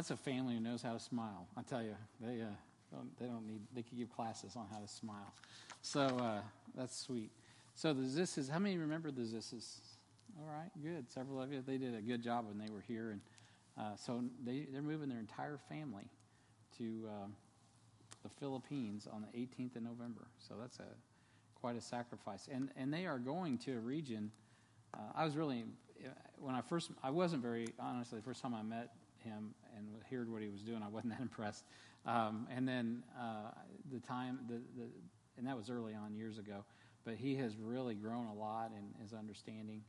that's a family who knows how to smile. I tell you, they uh, don't, they don't need they can give classes on how to smile. So uh, that's sweet. So the Zisses, how many remember the Zisses? All right, good. Several of you. They did a good job when they were here, and uh, so they they're moving their entire family to uh, the Philippines on the 18th of November. So that's a quite a sacrifice, and and they are going to a region. Uh, I was really when I first I wasn't very honestly the first time I met him and heard what he was doing. I wasn't that impressed. Um, and then uh, the time the, the and that was early on years ago. But he has really grown a lot in his understanding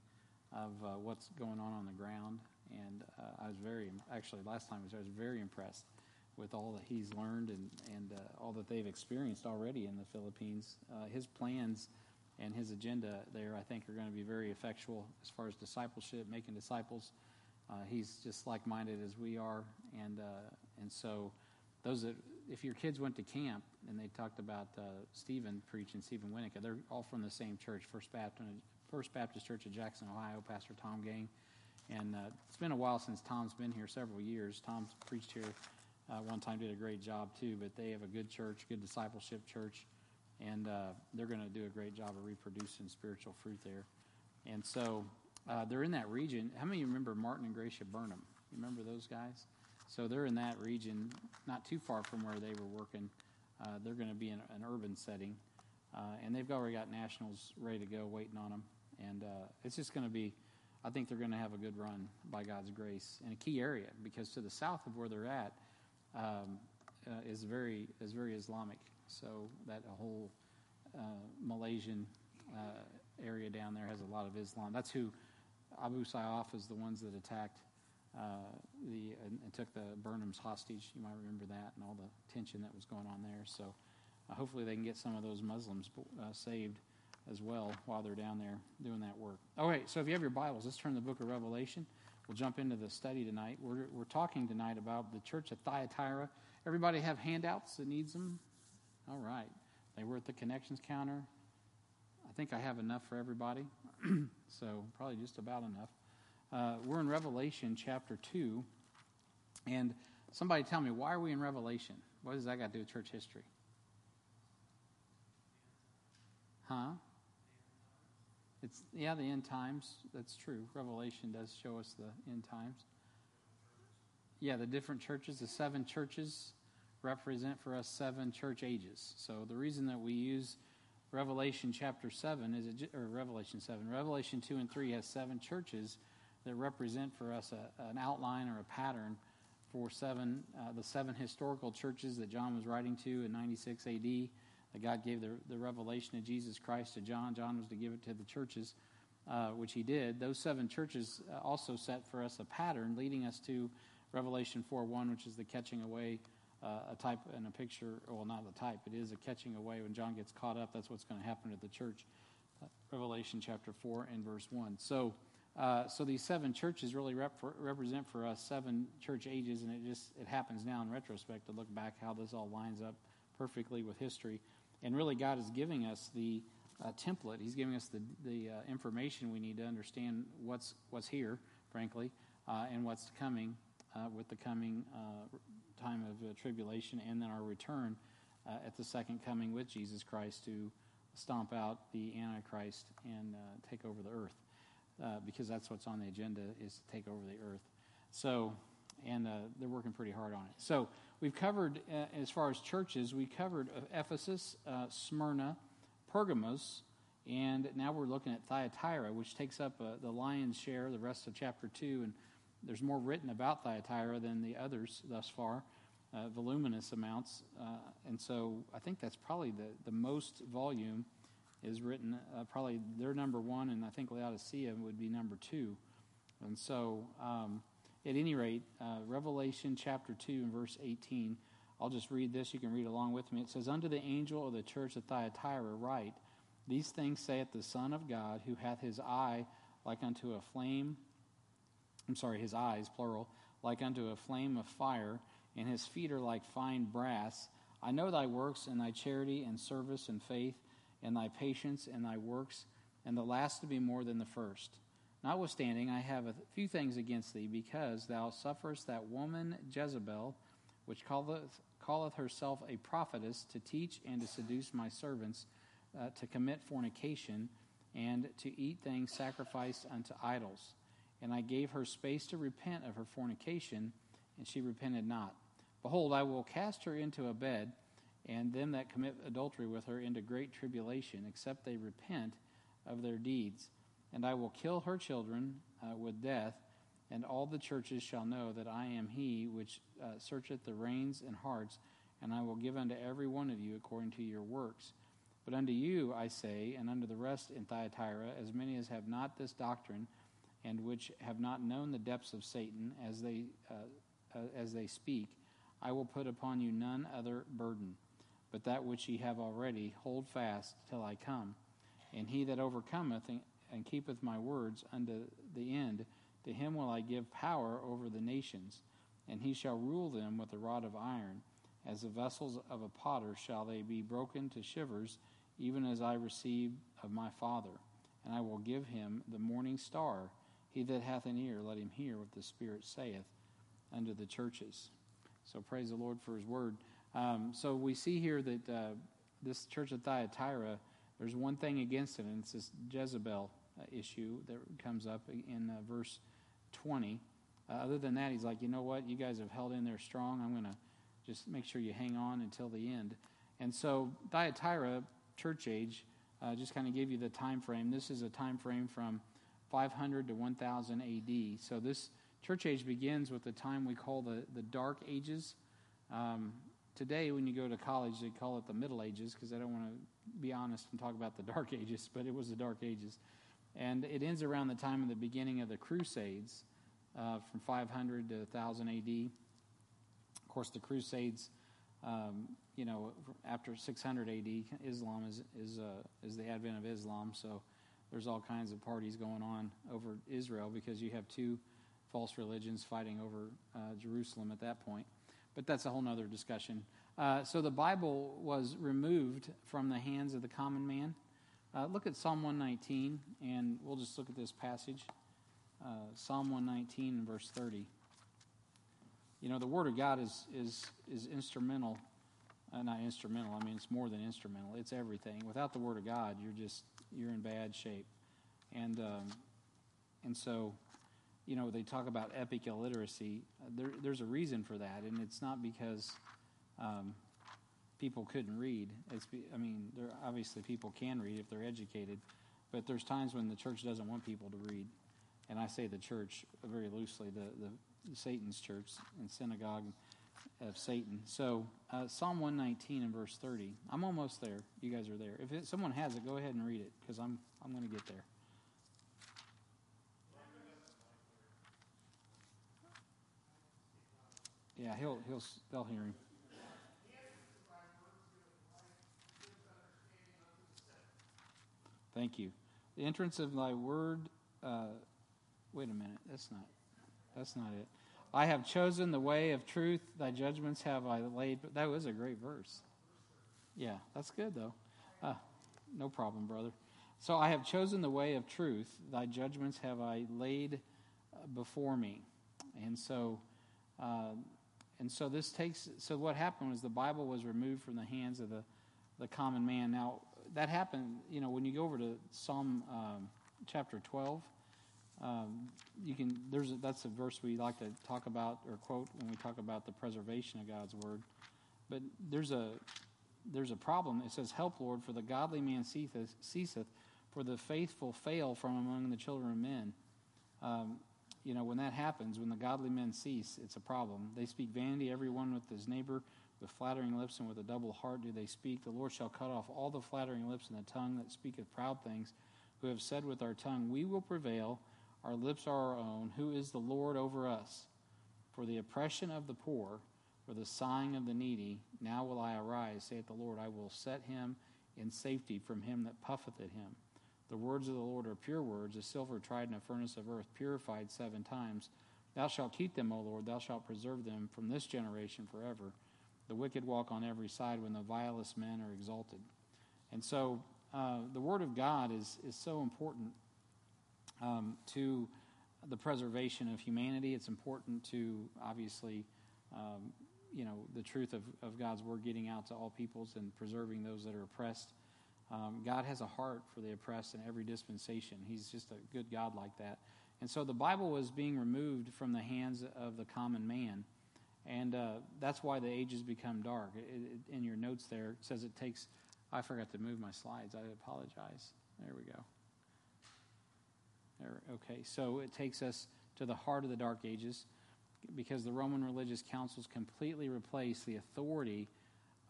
of uh, what's going on on the ground. And uh, I was very actually last time I was very impressed with all that he's learned and and uh, all that they've experienced already in the Philippines. Uh, his plans and his agenda there, I think, are going to be very effectual as far as discipleship, making disciples. Uh, he's just like-minded as we are, and uh, and so those that if your kids went to camp and they talked about uh, Stephen preaching, Stephen Winnicke, they're all from the same church, First Baptist, First Baptist Church of Jackson, Ohio, Pastor Tom Gang. And uh, it's been a while since Tom's been here, several years. Tom's preached here uh, one time, did a great job too, but they have a good church, good discipleship church, and uh, they're going to do a great job of reproducing spiritual fruit there. And so uh, they're in that region. How many remember Martin and Gracia Burnham? You remember those guys? So they're in that region, not too far from where they were working. Uh, they're going to be in an urban setting, uh, and they've already got nationals ready to go, waiting on them. And uh, it's just going to be, I think they're going to have a good run by God's grace in a key area because to the south of where they're at um, uh, is very is very Islamic. So that whole uh, Malaysian area down there has a lot of Islam. That's who Abu Sayyaf is the ones that attacked uh, the and, and, took the Burnhams hostage. You might remember that and all the tension that was going on there. So uh, hopefully they can get some of those Muslims uh, saved as well while they're down there doing that work. All right, so if you have your Bibles, let's turn to the book of Revelation. We'll jump into the study tonight. We're, we're talking tonight about the church of Thyatira. Everybody have handouts that needs them? All right. They were at the connections counter. I think I have enough for everybody, so probably just about enough. Uh, we're in Revelation chapter 2. And somebody tell me, why are we in Revelation? What does that got to do with church history? Huh? It's yeah, the end times. That's true. Revelation does show us the end times. Yeah, the different churches, the seven churches represent for us seven church ages. So the reason that we use Revelation chapter 7 is it, or Revelation 7, Revelation 2 and 3 has seven churches that represent for us a, an outline or a pattern for seven, uh, the seven historical churches that John was writing to in 96 AD. That God gave the, the revelation of Jesus Christ to John. John was to give it to the churches, uh, which he did. Those seven churches uh, also set for us a pattern leading us to Revelation 4 1, which is the catching away. Uh, a type and a picture, well, not the type, it is a catching away. When John gets caught up, that's what's going to happen to the church. Uh, Revelation chapter 4 and verse 1. So, uh, so these seven churches really rep for, represent for us seven church ages, and it just it happens now in retrospect to look back how this all lines up perfectly with history. And really, God is giving us the uh, template. He's giving us the the uh, information we need to understand what's what's here, frankly, uh, and what's coming uh, with the coming time of tribulation, and then our return at the second coming with Jesus Christ to stomp out the Antichrist and take over the earth uh, because that's what's on the agenda is to take over the earth. So, and uh, they're working pretty hard on it. So we've covered, uh, as far as churches, we covered uh, Ephesus, uh, Smyrna, Pergamos, and now we're looking at Thyatira, which takes up uh, the lion's share, the rest of chapter 2. And there's more written about Thyatira than the others thus far, voluminous amounts. and so I think that's probably the, the most volume is written, uh, probably they're number one, and I think Laodicea would be number two. And so, um, at any rate, uh, Revelation chapter 2 and verse 18, I'll just read this. You can read along with me. It says, Unto the angel of the church of Thyatira write, These things saith the Son of God, who hath his eye like unto a flame, I'm sorry, his eyes, plural, like unto a flame of fire, and his feet are like fine brass. I know thy works and thy charity and service and faith and thy patience and thy works, and the last to be more than the first. Notwithstanding, I have a few things against thee, because thou sufferest that woman Jezebel, which calleth, calleth herself a prophetess, to teach and to seduce my servants uh, to commit fornication and to eat things sacrificed unto idols. And I gave her space to repent of her fornication, and she repented not. Behold, I will cast her into a bed, and them that commit adultery with her into great tribulation, except they repent of their deeds. And I will kill her children uh, with death, and all the churches shall know that I am he which uh, searcheth the reins and hearts, and I will give unto every one of you according to your works. But unto you I say, and unto the rest in Thyatira, as many as have not this doctrine, and which have not known the depths of Satan, as they uh, uh, as they speak, I will put upon you none other burden, but that which ye have already. Hold fast till I come. And he that overcometh and, and keepeth my words unto the end, to him will I give power over the nations, and he shall rule them with a rod of iron. As the vessels of a potter shall they be broken to shivers, even as I received of my Father. And I will give him the morning star. He that hath an ear, let him hear what the Spirit saith unto the churches. So praise the Lord for his word. Um, so we see here that uh, this church of Thyatira, there's one thing against it, and it's this Jezebel uh, issue that comes up in uh, verse 20. Uh, other than that, he's like, you know what? You guys have held in there strong. I'm going to just make sure you hang on until the end. And so Thyatira, church age, uh, just kind of give you the time frame. This is a time frame from 500 to 1000 AD. So this church age begins with the time we call the, the Dark Ages. Um, today, when you go to college, they call it the Middle Ages because I don't want to be honest and talk about the Dark Ages, but it was the Dark Ages. And it ends around the time of the beginning of the Crusades uh, from 500 to 1000 AD. Of course, the Crusades, um, you know, after 600 AD, Islam is, is, uh, is the advent of Islam. So there's all kinds of parties going on over Israel because you have two false religions fighting over uh, Jerusalem at that point. But that's a whole other discussion. Uh, so the Bible was removed from the hands of the common man. Uh, look at Psalm 119, and we'll just look at this passage. Uh, Psalm 119 verse 30. You know, the Word of God is, is, is instrumental. Uh, not instrumental, I mean, it's more than instrumental. It's everything. Without the Word of God, you're just, you're in bad shape. And, um, and so you know, they talk about epic illiteracy. There, there's a reason for that, and it's not because um, people couldn't read. It's, I mean, there obviously people can read if they're educated, but there's times when the church doesn't want people to read, and I say the church very loosely, the, the Satan's church and synagogue of Satan. So uh, Psalm 119 and verse 30. I'm almost there. You guys are there. If it, someone has it, go ahead and read it because I'm I'm going to get there. Yeah, he'll he'll they'll hear him. Thank you. The entrance of thy word. Uh, wait a minute. That's not. That's not it. I have chosen the way of truth. Thy judgments have I laid. But that was a great verse. Yeah, that's good though. Uh, no problem, brother. So I have chosen the way of truth. Thy judgments have I laid uh, before me. And so uh, and so this takes, so what happened was the Bible was removed from the hands of the, the common man. Now, that happened, you know, when you go over to Psalm um, chapter 12, um, you can, there's a, that's a verse we like to talk about or quote when we talk about the preservation of God's word. But there's a, there's a problem. It says, Help, Lord, for the godly man ceaseth, for the faithful fail from among the children of men. Um, you know, when that happens, when the godly men cease, it's a problem. They speak vanity, everyone with his neighbor, with flattering lips and with a double heart do they speak. The Lord shall cut off all the flattering lips and the tongue that speaketh proud things, who have said with our tongue, We will prevail, our lips are our own. Who is the Lord over us? For the oppression of the poor, for the sighing of the needy, now will I arise, saith the Lord. I will set him in safety from him that puffeth at him. The words of the Lord are pure words, as silver tried in a furnace of earth, purified seven times. Thou shalt keep them, O Lord, thou shalt preserve them from this generation forever. The wicked walk on every side when the vilest men are exalted. And so uh, the Word of God is, is so important um, to the preservation of humanity. It's important to obviously, um, you know, the truth of, of God's word getting out to all peoples and preserving those that are oppressed. Um, God has a heart for the oppressed in every dispensation. He's just a good God like that. And so the Bible was being removed from the hands of the common man. And uh, that's why the ages become dark. It, it, in your notes there, it says it takes. I forgot to move my slides. I apologize. There we go. Okay, so it takes us to the heart of the Dark Ages because the Roman religious councils completely replaced the authority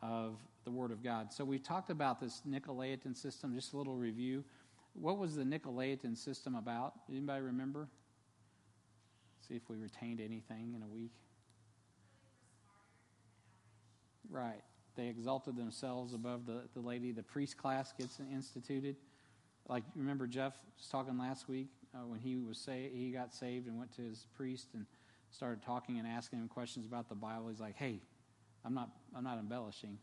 of the Word of God. So we talked about this Nicolaitan system, just a little review. What was the Nicolaitan system about? Anybody remember? See if we retained anything in a week. Right. They exalted themselves above the, the laity. The priest class gets instituted. Like, remember Jeff was talking last week uh, when he was say he got saved and went to his priest and started talking and asking him questions about the Bible. He's like, "Hey, I'm not I'm not embellishing."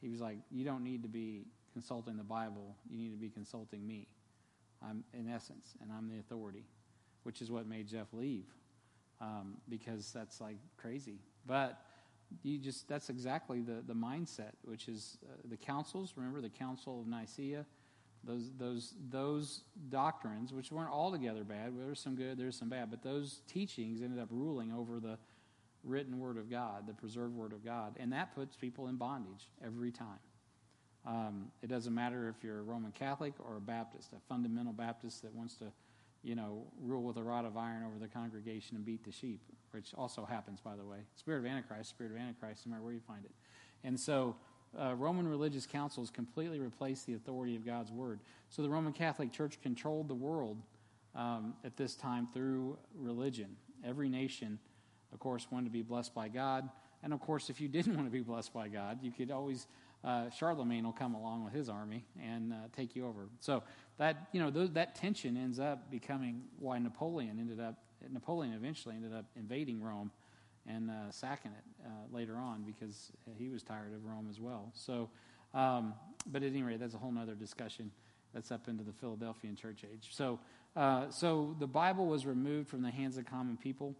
He was like, "You don't need to be consulting the Bible. You need to be consulting me. I'm in essence, and I'm the authority." Which is what made Jeff leave, um, because that's like crazy. But you just that's exactly the the mindset, which is uh, the councils. Remember the Council of Nicaea those those those doctrines, which weren't altogether bad, there there's some good, there's some bad, but those teachings ended up ruling over the written word of God, the preserved word of God, and that puts people in bondage every time. Um, it doesn't matter if you're a Roman Catholic or a Baptist, a fundamental Baptist that wants to, you know, rule with a rod of iron over the congregation and beat the sheep, which also happens, by the way. Spirit of Antichrist, Spirit of Antichrist, no matter where you find it. And so uh, Roman religious councils completely replaced the authority of God's word. So the Roman Catholic Church controlled the world um, at this time through religion. Every nation, of course, wanted to be blessed by God. And of course, if you didn't want to be blessed by God, you could always, uh, Charlemagne will come along with his army and uh, take you over. So that, you know, th- that tension ends up becoming why Napoleon ended up, Napoleon eventually ended up invading Rome and uh, sacking it uh, later on because he was tired of Rome as well. So, um, but at any rate, that's a whole other discussion. That's up into the Philadelphian church age. So, uh, so the Bible was removed from the hands of common people.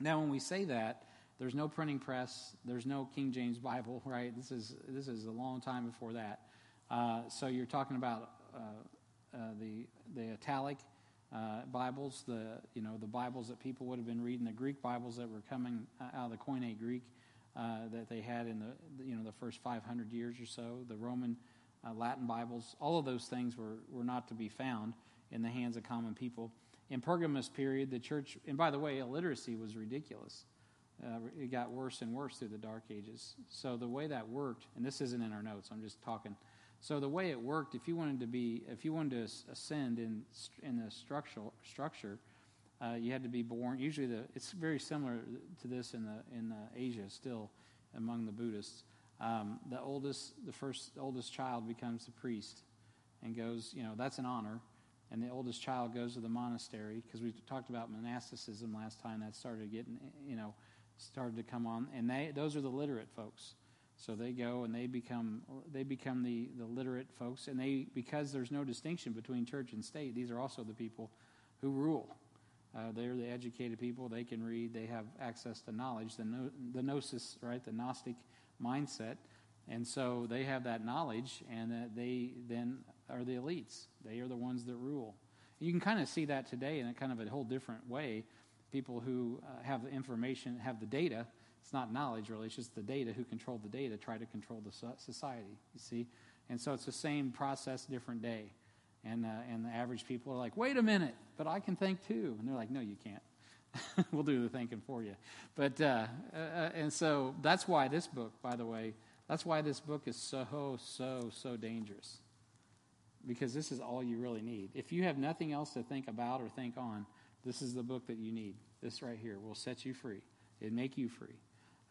Now, when we say that, there's no printing press. There's no King James Bible, right? This is this is a long time before that. Uh, so you're talking about uh, uh, the the italic uh, Bibles, the you know the Bibles that people would have been reading, the Greek Bibles that were coming out of the Koine Greek uh, that they had in the you know the first 500 years or so, the Roman uh, Latin Bibles, all of those things were were not to be found in the hands of common people. In Pergamus period, the church, and by the way, illiteracy was ridiculous. Uh, it got worse and worse through the Dark Ages. So the way that worked, and this isn't in our notes, I'm just talking so the way it worked, if you wanted to be, if you wanted to ascend in in the structural structure, uh, you had to be born. Usually, the it's very similar to this in the in the Asia still among the Buddhists. Um, the oldest, the first oldest child becomes the priest, and goes. You know that's an honor. And the oldest child goes to the monastery because we talked about monasticism last time. That started getting, you know, started to come on, and they those are the literate folks. So they go and they become they become the, the literate folks, and they because there's no distinction between church and state. These are also the people who rule. Uh, they're the educated people. They can read. They have access to knowledge. The, no, the gnosis, right? The Gnostic mindset, and so they have that knowledge, and that they then are the elites. They are the ones that rule. You can kind of see that today in a kind of a whole different way. People who uh, have the information, have the data, it's not knowledge really, it's just the data who control the data try to control the society, you see? And so it's the same process, different day. And, uh, and the average people are like, wait a minute, but I can think too. And they're like, no, you can't. we'll do the thinking for you. But, uh, uh, and so that's why this book, by the way, that's why this book is so, so, so dangerous. Because this is all you really need. If you have nothing else to think about or think on, this is the book that you need. This right here will set you free. It'll make you free.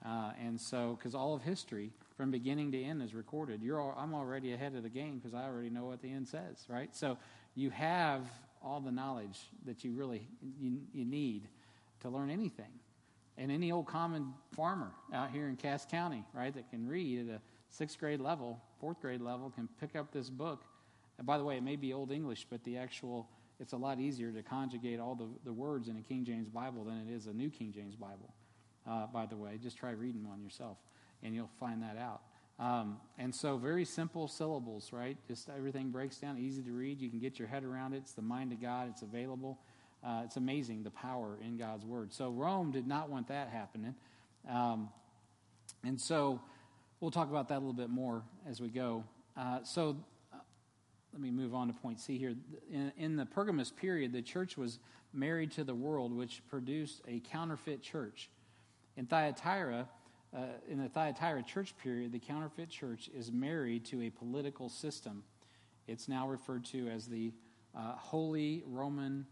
Uh, and so, because all of history from beginning to end is recorded, you're all, I'm already ahead of the game because I already know what the end says, right? So you have all the knowledge that you really you, you need to learn anything. And any old common farmer out here in Cass County, right, that can read at a sixth grade level, fourth grade level, can pick up this book. And by the way, it may be Old English, but the actual it's a lot easier to conjugate all the, the words in a King James Bible than it is a New King James Bible. Uh, by the way, just try reading one yourself, and you'll find that out. Um, and so, very simple syllables, right? Just everything breaks down, easy to read. You can get your head around it. It's the mind of God. It's available. Uh, it's amazing the power in God's word. So Rome did not want that happening, um, and so we'll talk about that a little bit more as we go. Uh, so uh, let me move on to point C here. In, in the Pergamus period, the church was married to the world, which produced a counterfeit church. In Thyatira, uh, in the Thyatira church period, the counterfeit church is married to a political system. It's now referred to as the uh, Holy Roman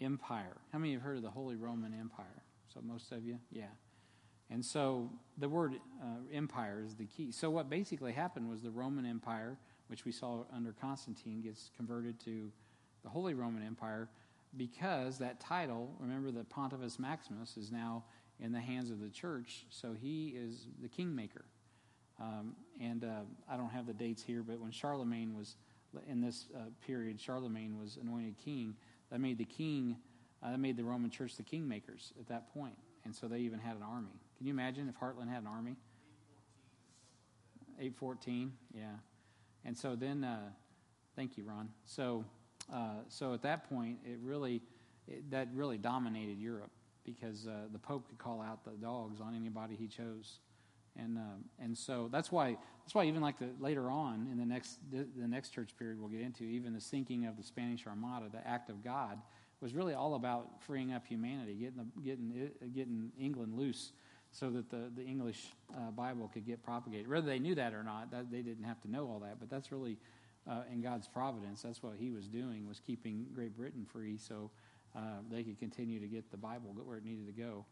Empire. How many have heard of the Holy Roman Empire? So, most of you? Yeah. And so the word uh, empire is the key. So, what basically happened was the Roman Empire, which we saw under Constantine, gets converted to the Holy Roman Empire because that title, remember that Pontifex Maximus is now in the hands of the church, so he is the kingmaker. Um, and uh, I don't have the dates here, but when Charlemagne was in this uh, period, Charlemagne was anointed king. That made the king, uh, that made the Roman Church the kingmakers at that point, and so they even had an army. Can you imagine if Heartland had an army? 814, yeah. And so then, uh, thank you, Ron. So, uh, so at that point, it really, it, that really dominated Europe because uh, the Pope could call out the dogs on anybody he chose, and uh, and so that's why that's why even like the later on in the next the, the next church period we'll get into even the sinking of the Spanish Armada, the act of God was really all about freeing up humanity, getting the, getting getting England loose so that the, the English uh, Bible could get propagated. Whether they knew that or not, that, they didn't have to know all that, but that's really uh, in God's providence. That's what He was doing was keeping Great Britain free, so uh, they could continue to get the Bible where it needed to go.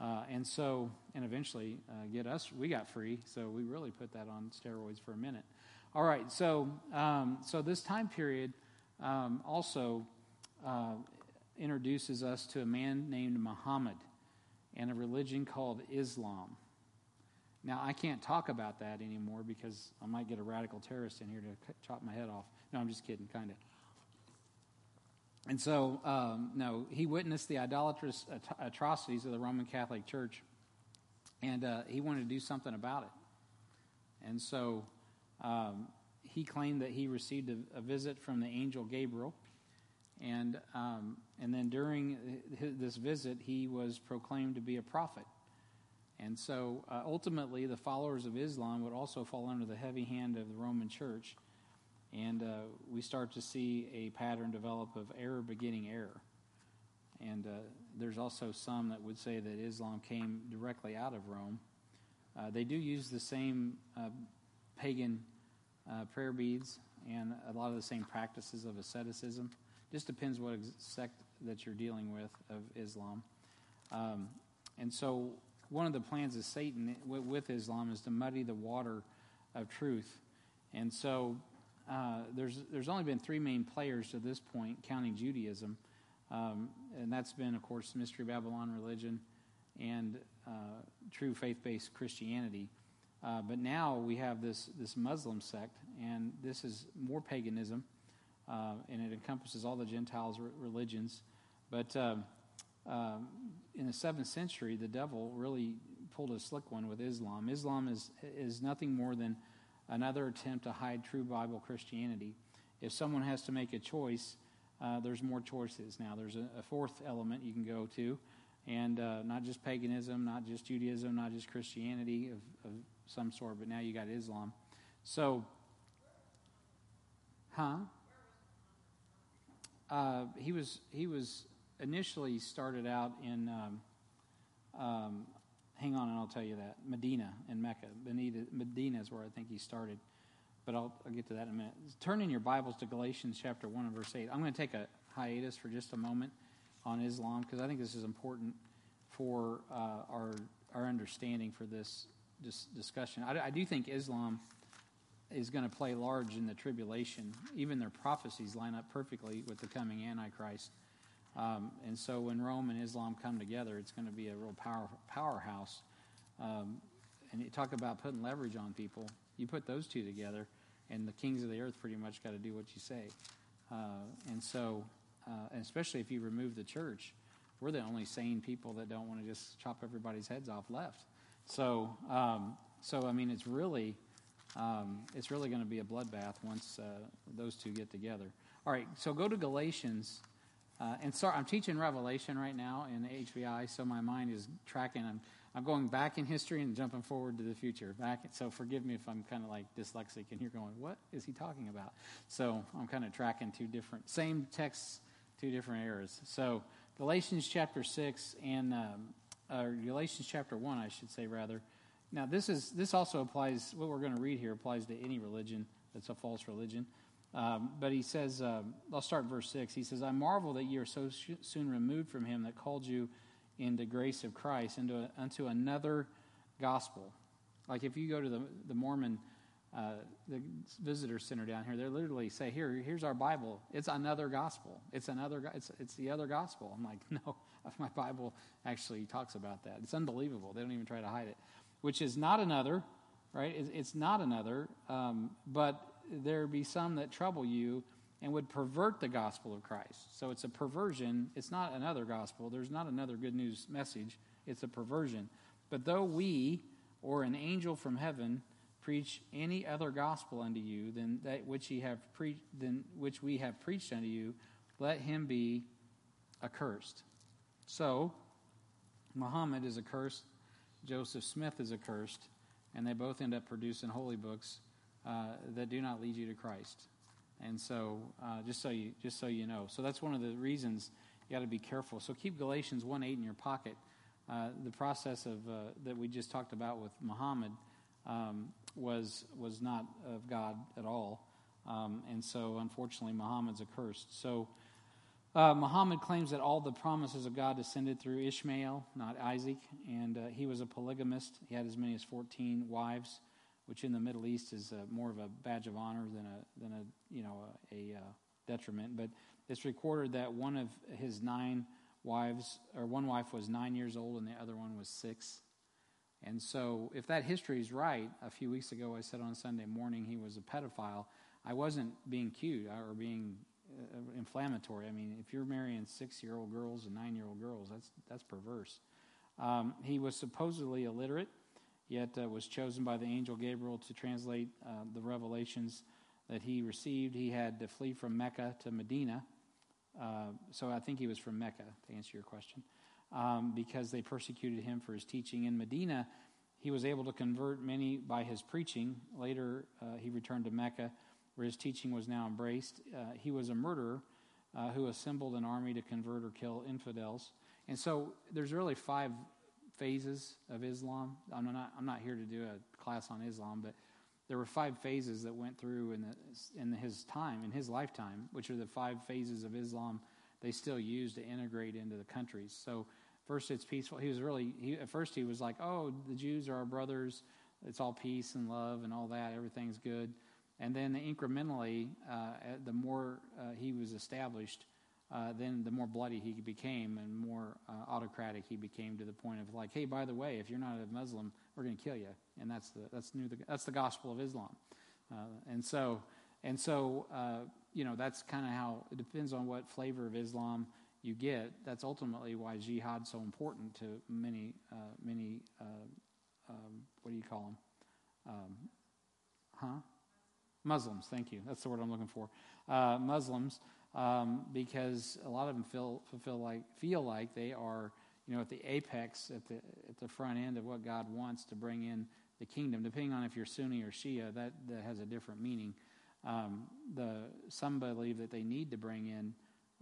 Uh, and so, and eventually uh, get us, we got free, so we really put that on steroids for a minute. All right, so, um, so this time period um, also uh, introduces us to a man named Muhammad and a religion called Islam. Now, I can't talk about that anymore because I might get a radical terrorist in here to chop my head off. No, I'm just kidding, kind of. And so, um, no, he witnessed the idolatrous atrocities of the Roman Catholic Church, and uh, he wanted to do something about it. And so, um, he claimed that he received a, a, visit from the angel Gabriel, and um, and then during this visit, he was proclaimed to be a prophet. And so, uh, ultimately, the followers of Islam would also fall under the heavy hand of the Roman Church and uh, we start to see a pattern develop of error beginning error. And uh, there's also some that would say that Islam came directly out of Rome. Uh, they do use the same uh, pagan uh, prayer beads and a lot of the same practices of asceticism. Just depends what sect that you're dealing with of Islam. Um, and so, one of the plans of Satan with Islam is to muddy the water of truth. And so, uh, there's, there's only been three main players to this point, counting Judaism. Um, and that's been, of course, Mystery Babylon religion and uh, true faith based Christianity. Uh, but now we have this, this Muslim sect, and this is more paganism, uh, and it encompasses all the Gentiles' religions. But um, um, in the seventh century, the devil really pulled a slick one with Islam. Islam is, is nothing more than another attempt to hide true Bible Christianity. If someone has to make a choice, uh, there's more choices now. There's a, a, fourth element you can go to, and uh, not just paganism, not just Judaism, not just Christianity of, of some sort, but now you got Islam. So, huh? Uh, he was he was initially started out in um, um, hang on and I'll tell you that. Medina and Mecca. Medina is where I think he started. But I'll, I'll get to that in a minute. Turn in your Bibles to Galatians chapter 1 and verse 8. I'm going to take a hiatus for just a moment on Islam because I think this is important for uh, our, our understanding for this, discussion. I, I do think Islam is going to play large in the tribulation. Even their prophecies line up perfectly with the coming Antichrist. Um, and so when Rome and Islam come together, it's going to be a real power, powerhouse. Um, and you talk about putting leverage on people. You put those two together, and the kings of the earth pretty much got to do what you say. Uh, and so uh, especially if you remove the church, we're the only sane people that don't want to just chop everybody's heads off left. So, um, so I mean, it's really, um, it's really going to be a bloodbath once uh, those two get together. All right, so go to Galatians, uh, and sorry, I'm teaching Revelation right now in HVI, so my mind is tracking. I'm, I'm going back in history and jumping forward to the future. Back, so forgive me if I'm kind of like dyslexic, and you're going, "What is he talking about?" So I'm kind of tracking two different, same texts, two different eras. So Galatians chapter six and um, or Galatians chapter 1, I should say, rather. Now, this, is, this also applies, what we're going to read here applies to any religion that's a false religion. Um, but he says, uh, I'll start verse 6. He says, I marvel that you are so sh- soon removed from him that called you in the grace of Christ into a, unto another gospel. Like if you go to the, the Mormon uh, the visitor center down here, they literally say, "Here, here's our Bible. It's another gospel. It's another. It's it's the other gospel." I'm like, no, my Bible actually talks about that. It's unbelievable. They don't even try to hide it, which is not another, right? It's, it's not another. Um, but there be some that trouble you and would pervert the gospel of Christ. So it's a perversion. It's not another gospel. There's not another good news message. It's a perversion. But though we or an angel from heaven preach any other gospel unto you than that which ye have pre- than which we have preached unto you, let him be accursed. So, Muhammad is accursed, Joseph Smith is accursed, and they both end up producing holy books uh, that do not lead you to Christ. And so, uh, just so you just so you know, so that's one of the reasons you got to be careful. So keep Galatians one eight in your pocket. Uh, the process of uh, that we just talked about with Muhammad um, was was not of God at all, um, and so unfortunately Muhammad's accursed. So uh, Muhammad claims that all the promises of God descended through Ishmael, not Isaac, and uh, he was a polygamist. He had as many as fourteen wives, which in the Middle East is uh, more of a badge of honor than a than a you know a, a uh, detriment. But it's recorded that one of his nine wives, or one wife was nine years old and the other one was six. And so, if that history is right, a few weeks ago I said on Sunday morning he was a pedophile. I wasn't being cute or being uh, inflammatory. I mean, if you're marrying six year old girls and nine year old girls, that's, that's perverse. Um, he was supposedly illiterate, yet uh, was chosen by the angel Gabriel to translate uh, the revelations that he received. He had to flee from Mecca to Medina. Uh, so I think he was from Mecca, to answer your question um, because they persecuted him for his teaching. In Medina, he was able to convert many by his preaching. Later, uh, he returned to Mecca, where his teaching was now embraced. Uh, he was a murderer uh, who assembled an army to convert or kill infidels. And so there's really five phases of Islam. I'm not, I'm not here to do a class on Islam, but there were five phases that went through in, the, in his time, in his lifetime, which are the five phases of Islam they still use to integrate into the countries. So first it's peaceful. He was really he, at first he was like, "Oh, the Jews are our brothers. It's all peace and love and all that. Everything's good." And then incrementally, uh, the more uh, he was established, uh, then the more bloody he became and more uh, autocratic he became to the point of like, "Hey, by the way, if you're not a Muslim, we're going to kill you." And that's the that's new that's the gospel of Islam. Uh, and so and so uh, you know, that's kind of how it depends on what flavor of Islam you get. That's ultimately why jihad's so important to many, uh, many, um, what do you call them? Um, huh? Muslims, thank you. That's the word I'm looking for. Muslims, um, because a lot of them feel, feel like feel like they are, you know, at the apex, at the at the front end of what God wants to bring in the kingdom. Depending on if you're Sunni or Shia, that that has a different meaning um, the some believe that they need to bring in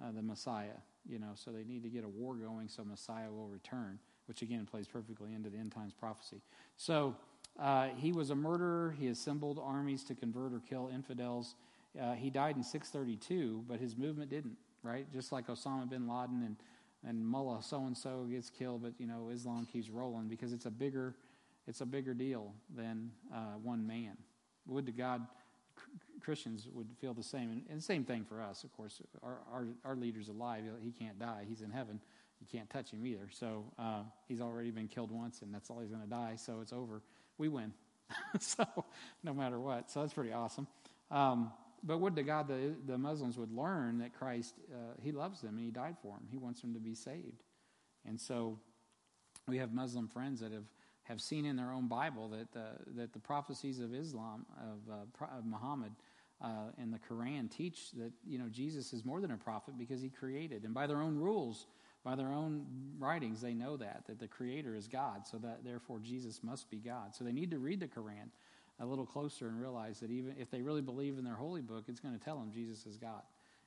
uh, the Messiah. You know, so they need to get a war going so Messiah will return, which again plays perfectly into the end times prophecy. So uh, he was a murderer. He assembled armies to convert or kill infidels. Uh, he died in 632, but his movement didn't. Right, just like Osama bin Laden and and Mullah so and so gets killed, but you know Islam keeps rolling because it's a bigger it's a bigger deal than uh, one man. Would to God Christians would feel the same. And, and same thing for us, of course. Our, our, our leader's alive. He can't die. He's in heaven. You can't touch him either. So uh, he's already been killed once, and that's all he's going to die. So it's over. We win. so no matter what. So that's pretty awesome. Um, but would to God the, the Muslims would learn that Christ, uh, He loves them and He died for them. He wants them to be saved. And so we have Muslim friends that have, have seen in their own Bible that, uh, that the prophecies of Islam, of, uh, of Muhammad, uh, and the Quran teach that you know Jesus is more than a prophet because he created, and by their own rules, by their own writings, they know that that the Creator is God. So that therefore Jesus must be God. So they need to read the Quran a little closer and realize that even if they really believe in their holy book, it's going to tell them Jesus is God,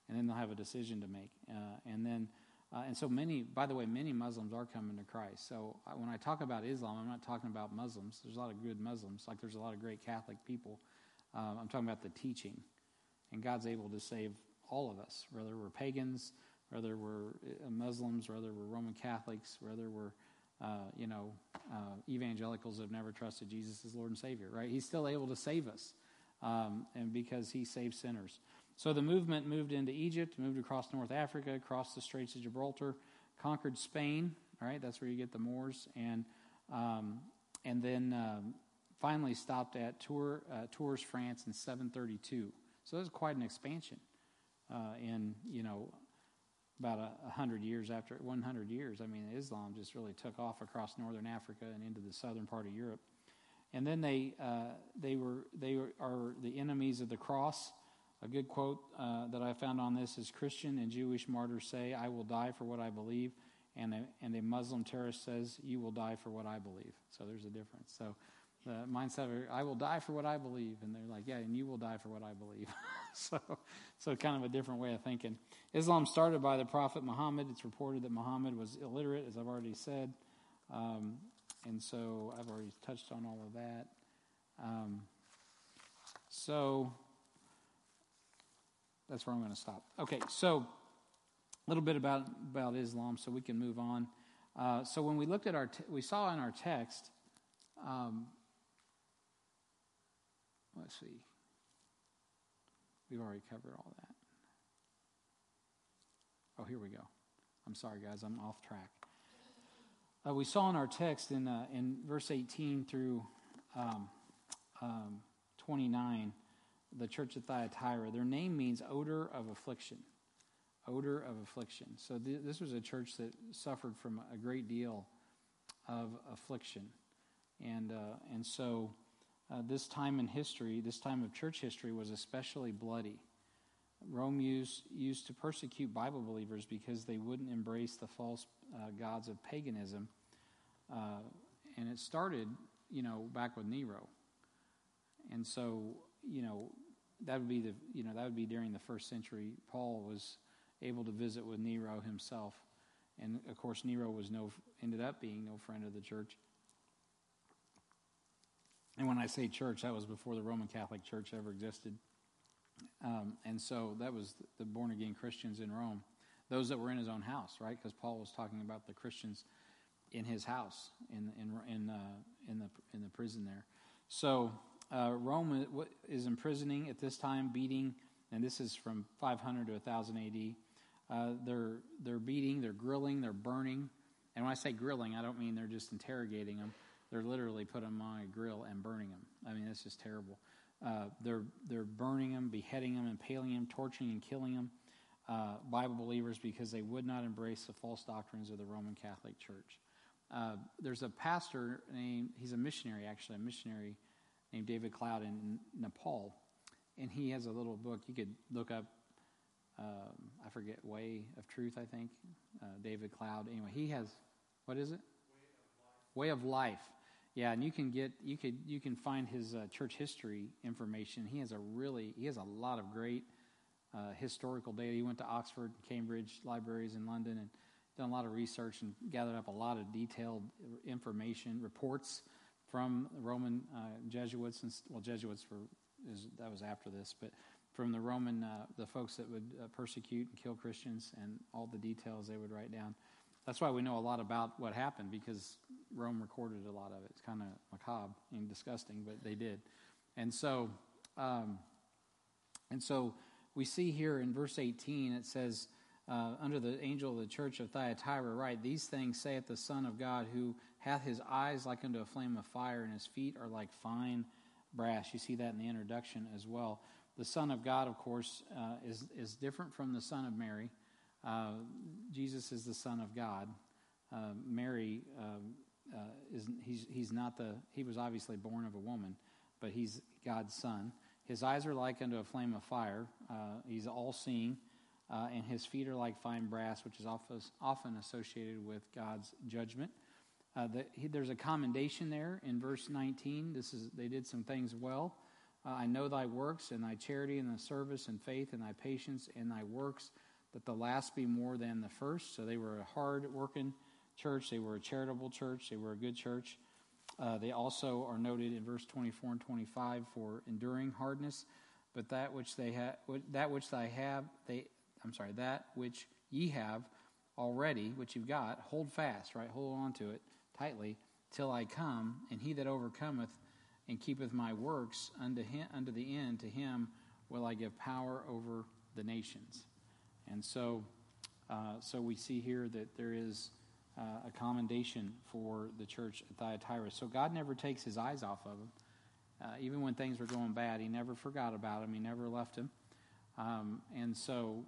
and then they'll have a decision to make. Uh, and then, uh, and so many, by the way, many Muslims are coming to Christ. So uh, when I talk about Islam, I'm not talking about Muslims. There's a lot of good Muslims, like there's a lot of great Catholic people. Uh, I'm talking about the teaching, and God's able to save all of us, whether we're pagans, whether we're uh, Muslims, whether we're Roman Catholics, whether we're uh, you know, uh, evangelicals have never trusted Jesus as Lord and Savior, right? He's still able to save us, um, and because He saves sinners. So the movement moved into Egypt, moved across North Africa, crossed the Straits of Gibraltar, conquered Spain. Right, that's where you get the Moors, and um, and then um, finally stopped at Tours, uh, Tours, France in 732. So it was quite an expansion uh, in you know about a, a hundred years after 100 years. I mean, Islam just really took off across northern Africa and into the southern part of Europe. And then they uh, they were they are the enemies of the cross. A good quote uh, that I found on this is Christian and Jewish martyrs say, "I will die for what I believe," and a, and a Muslim terrorist says, "You will die for what I believe." So there's a difference. So the mindset of I will die for what I believe, and they're like, yeah, and you will die for what I believe. so, so kind of a different way of thinking. Islam started by the Prophet Muhammad. It's reported that Muhammad was illiterate, as I've already said, um, and so I've already touched on all of that. Um, so that's where I'm going to stop. Okay, so a little bit about about Islam, so we can move on. Uh, so when we looked at our, te- we saw in our text. Um, Let's see. We've already covered all that. Oh, here we go. I'm sorry, guys, I'm off track. Uh, we saw in our text in, uh, in verse 18 through um, um, 29, the church of Thyatira, their name means odor of affliction. Odor of affliction. So th- this was a church that suffered from a great deal of affliction. And, uh, and so uh, this time in history, this time of church history, was especially bloody. Rome used, used to persecute Bible believers because they wouldn't embrace the false uh, gods of paganism. Uh, and it started, you know, back with Nero. And so, you know, that would be the, you know, that would be during the first century. Paul was able to visit with Nero himself. And of course, Nero was no, ended up being no friend of the church. And when I say church, that was before the Roman Catholic Church ever existed. Um, and so that was the born again Christians in Rome, those that were in his own house, right? Because Paul was talking about the Christians in his house, in in in, uh, in the in the prison there. So uh, Rome is imprisoning at this time, beating, and this is from 500 to 1000 A.D. Uh, they're they're beating, they're grilling, they're burning. And when I say grilling, I don't mean they're just interrogating them they're literally putting them on a grill and burning them. I mean, that's just terrible. Uh, they're they're burning them, beheading them, impaling them, torturing and killing them. Uh, Bible believers because they would not embrace the false doctrines of the Roman Catholic Church. Uh, there's a pastor named he's a missionary actually a missionary named David Cloud in Nepal, and he has a little book you could look up. Um, I forget Way of Truth I think uh, David Cloud. Anyway, he has what is it? Way of Life. Way of Life yeah, and you can get you could you can find his uh, church history information. He has a really he has a lot of great uh, historical data. He went to Oxford, and Cambridge libraries in London, and done a lot of research and gathered up a lot of detailed information, reports from Roman uh, Jesuits and well Jesuits were is, that was after this, but from the Roman uh, the folks that would uh, persecute and kill Christians and all the details they would write down. That's why we know a lot about what happened because Rome recorded a lot of it. It's kind of macabre and disgusting, but they did. And so, um, and so we see here in verse 18 it says, uh, under the angel of the church of Thyatira, right? These things saith the Son of God, who hath his eyes like unto a flame of fire, and his feet are like fine brass. You see that in the introduction as well. the Son of God, of course, uh, is, is different from the Son of Mary. Uh, Jesus is the Son of God. Uh, Mary um, uh, is he's, he's not the, he was obviously born of a woman, but he's God's Son. His eyes are like unto a flame of fire. Uh, he's all seeing. Uh, and his feet are like fine brass, which is often associated with God's judgment. Uh, the, he, there's a commendation there in verse 19. This is they did some things well. Uh, I know thy works and thy charity and the service and faith and thy patience and thy works, that the last be more than the first. So they were a hard working church. They were a charitable church. They were a good church. Uh, they also are noted in verse 24 and 25 for enduring hardness. But that which they have, that which they have, they, I'm sorry, that which ye have already, which you've got, hold fast, right? Hold on to it tightly till I come, and he that overcometh and keepeth my works unto him, unto the end, to him will I give power over the nations. And so, uh, so we see here that there is uh, a commendation for the church at Thyatira. So God never takes his eyes off of them. Uh, even when things were going bad, he never forgot about him. He never left him. Um, and so,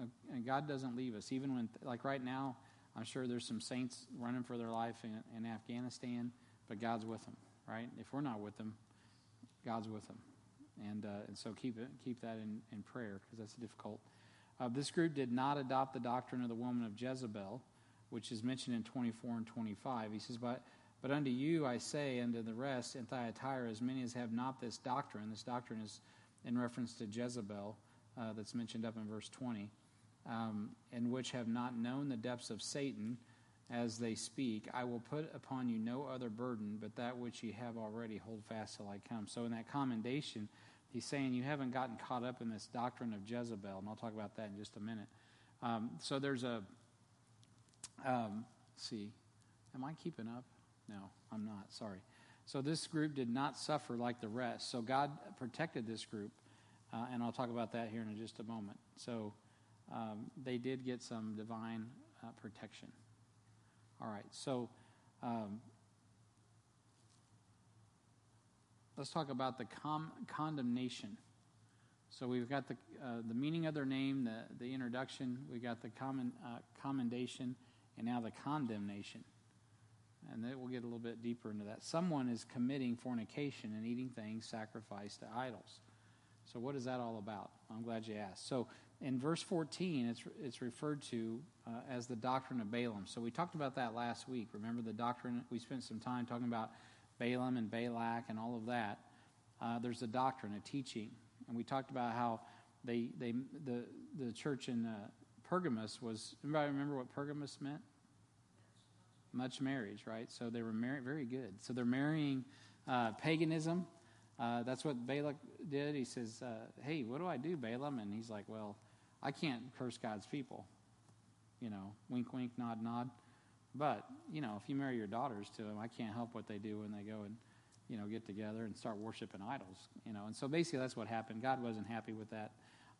uh, and God doesn't leave us. Even when, like right now, I'm sure there's some saints running for their life in, in Afghanistan, but God's with them, right? If we're not with them, God's with them. And, uh, and so keep, it, keep that in, in prayer because that's difficult. Uh, this group did not adopt the doctrine of the woman of Jezebel, which is mentioned in 24 and 25. He says, But, but unto you I say, unto the rest in Thyatira, as many as have not this doctrine, this doctrine is in reference to Jezebel, uh, that's mentioned up in verse 20 um, and which have not known the depths of Satan as they speak, I will put upon you no other burden but that which ye have already. Hold fast till I come. So, in that commendation, he's saying you haven't gotten caught up in this doctrine of Jezebel, and I'll talk about that in just a minute. Um, so, there's a, um, see, am I keeping up? No, I'm not. Sorry. So, this group did not suffer like the rest. So, God protected this group, uh, and I'll talk about that here in just a moment. So, um, they did get some divine uh, protection. All right, so um, let's talk about the com- condemnation. So we've got the, uh, the meaning of their name, the, the introduction, we've got the common, uh, commendation, and now the condemnation. And then we'll get a little bit deeper into that. Someone is committing fornication and eating things sacrificed to idols. So, what is that all about? I'm glad you asked. So, in verse 14, it's, it's referred to uh, as the doctrine of Balaam. So we talked about that last week. Remember the doctrine? We spent some time talking about Balaam and Balak and all of that. Uh, there's a doctrine, a teaching. And we talked about how they, they, the, the church in uh, Pergamos was, anybody remember what Pergamos meant? Much marriage, right? So they were married, very good. So they're marrying uh, paganism. Uh, that's what Balak did. He says, uh, Hey, what do I do, Balaam? And he's like, Well, I can't curse God's people. You know, wink, wink, nod, nod. But, you know, if you marry your daughters to them, I can't help what they do when they go and, you know, get together and start worshiping idols, you know. And so basically that's what happened. God wasn't happy with that.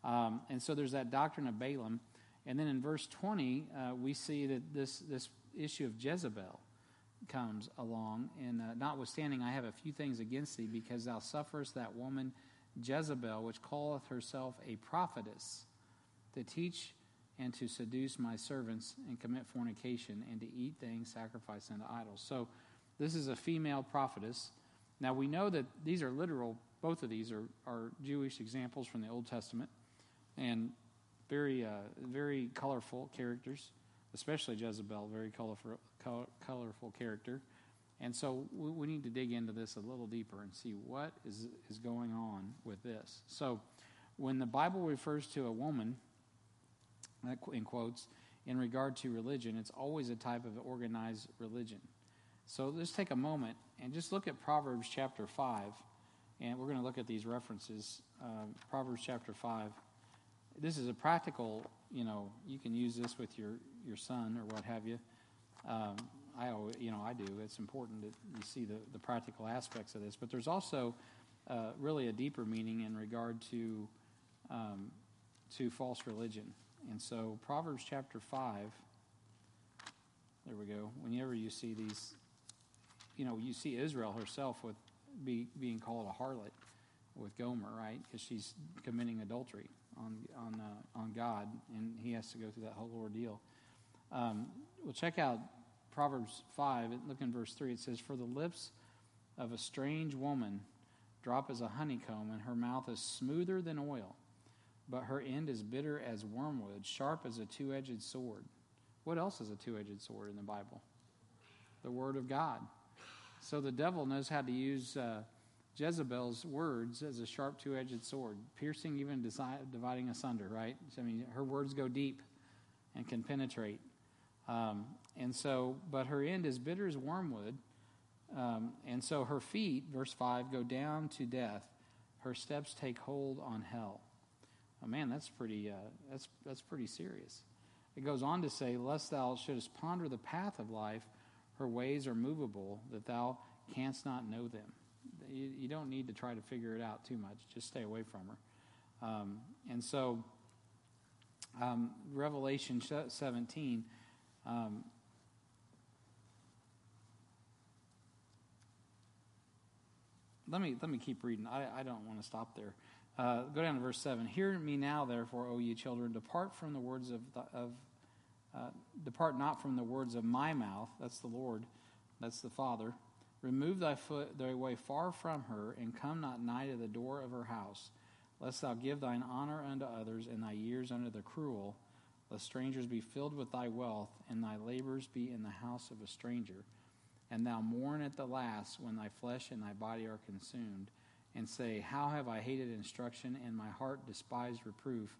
Um, and so there's that doctrine of Balaam. And then in verse 20, uh, we see that this, this issue of Jezebel comes along. And uh, notwithstanding, I have a few things against thee, because thou sufferest that woman Jezebel, which calleth herself a prophetess to teach and to seduce my servants and commit fornication and to eat things sacrificed unto idols. So this is a female prophetess. Now we know that these are literal, both of these are, are Jewish examples from the Old Testament and very, uh, very colorful characters, especially Jezebel, very colorful, color, colorful character. And so we, we need to dig into this a little deeper and see what is, is going on with this. So when the Bible refers to a woman, in quotes, in regard to religion, it's always a type of organized religion. So let's take a moment and just look at Proverbs chapter 5. And we're going to look at these references. Um, Proverbs chapter 5. This is a practical, you know, you can use this with your, your son or what have you. Um, I always, you know, I do. It's important that you see the, the practical aspects of this. But there's also uh, really a deeper meaning in regard to, um, to false religion. And so, Proverbs chapter 5, there we go. Whenever you see these, you know, you see Israel herself with be, being called a harlot. with Gomer, right? Because she's committing adultery on on uh, on God, and he has to go through that whole ordeal. Um, well, check out Proverbs five. Look in verse three. It says, "For the lips of a strange woman drop as a honeycomb, and her mouth is smoother than oil, but her end is bitter as wormwood, sharp as a two-edged sword." What else is a two-edged sword in the Bible? The Word of God. So the devil knows how to use. Uh, Jezebel's words as a sharp two edged sword, piercing, even dividing asunder, right? I mean, her words go deep and can penetrate. Um, and so, but her end is bitter as wormwood. Um, and so her feet, verse 5, go down to death. Her steps take hold on hell. Oh man, that's pretty, uh, that's, that's pretty serious. It goes on to say, Lest thou shouldest ponder the path of life, her ways are movable, that thou canst not know them you, you, don't need to try to figure it out too much. Just stay away from her. Um, and so, um, Revelation 17. Um, let me let me keep reading. I, I don't want to stop there. Uh, go down to verse seven. Hear me now, therefore, O ye children, depart from the words of the, of uh, depart not from the words of my mouth. That's the Lord. That's the Father. Remove thy foot thy way far from her, and come not nigh to the door of her house, lest thou give thine honor unto others, and thy years unto the cruel, lest strangers be filled with thy wealth, and thy labors be in the house of a stranger. And thou mourn at the last when thy flesh and thy body are consumed, and say, How have I hated instruction, and my heart despised reproof,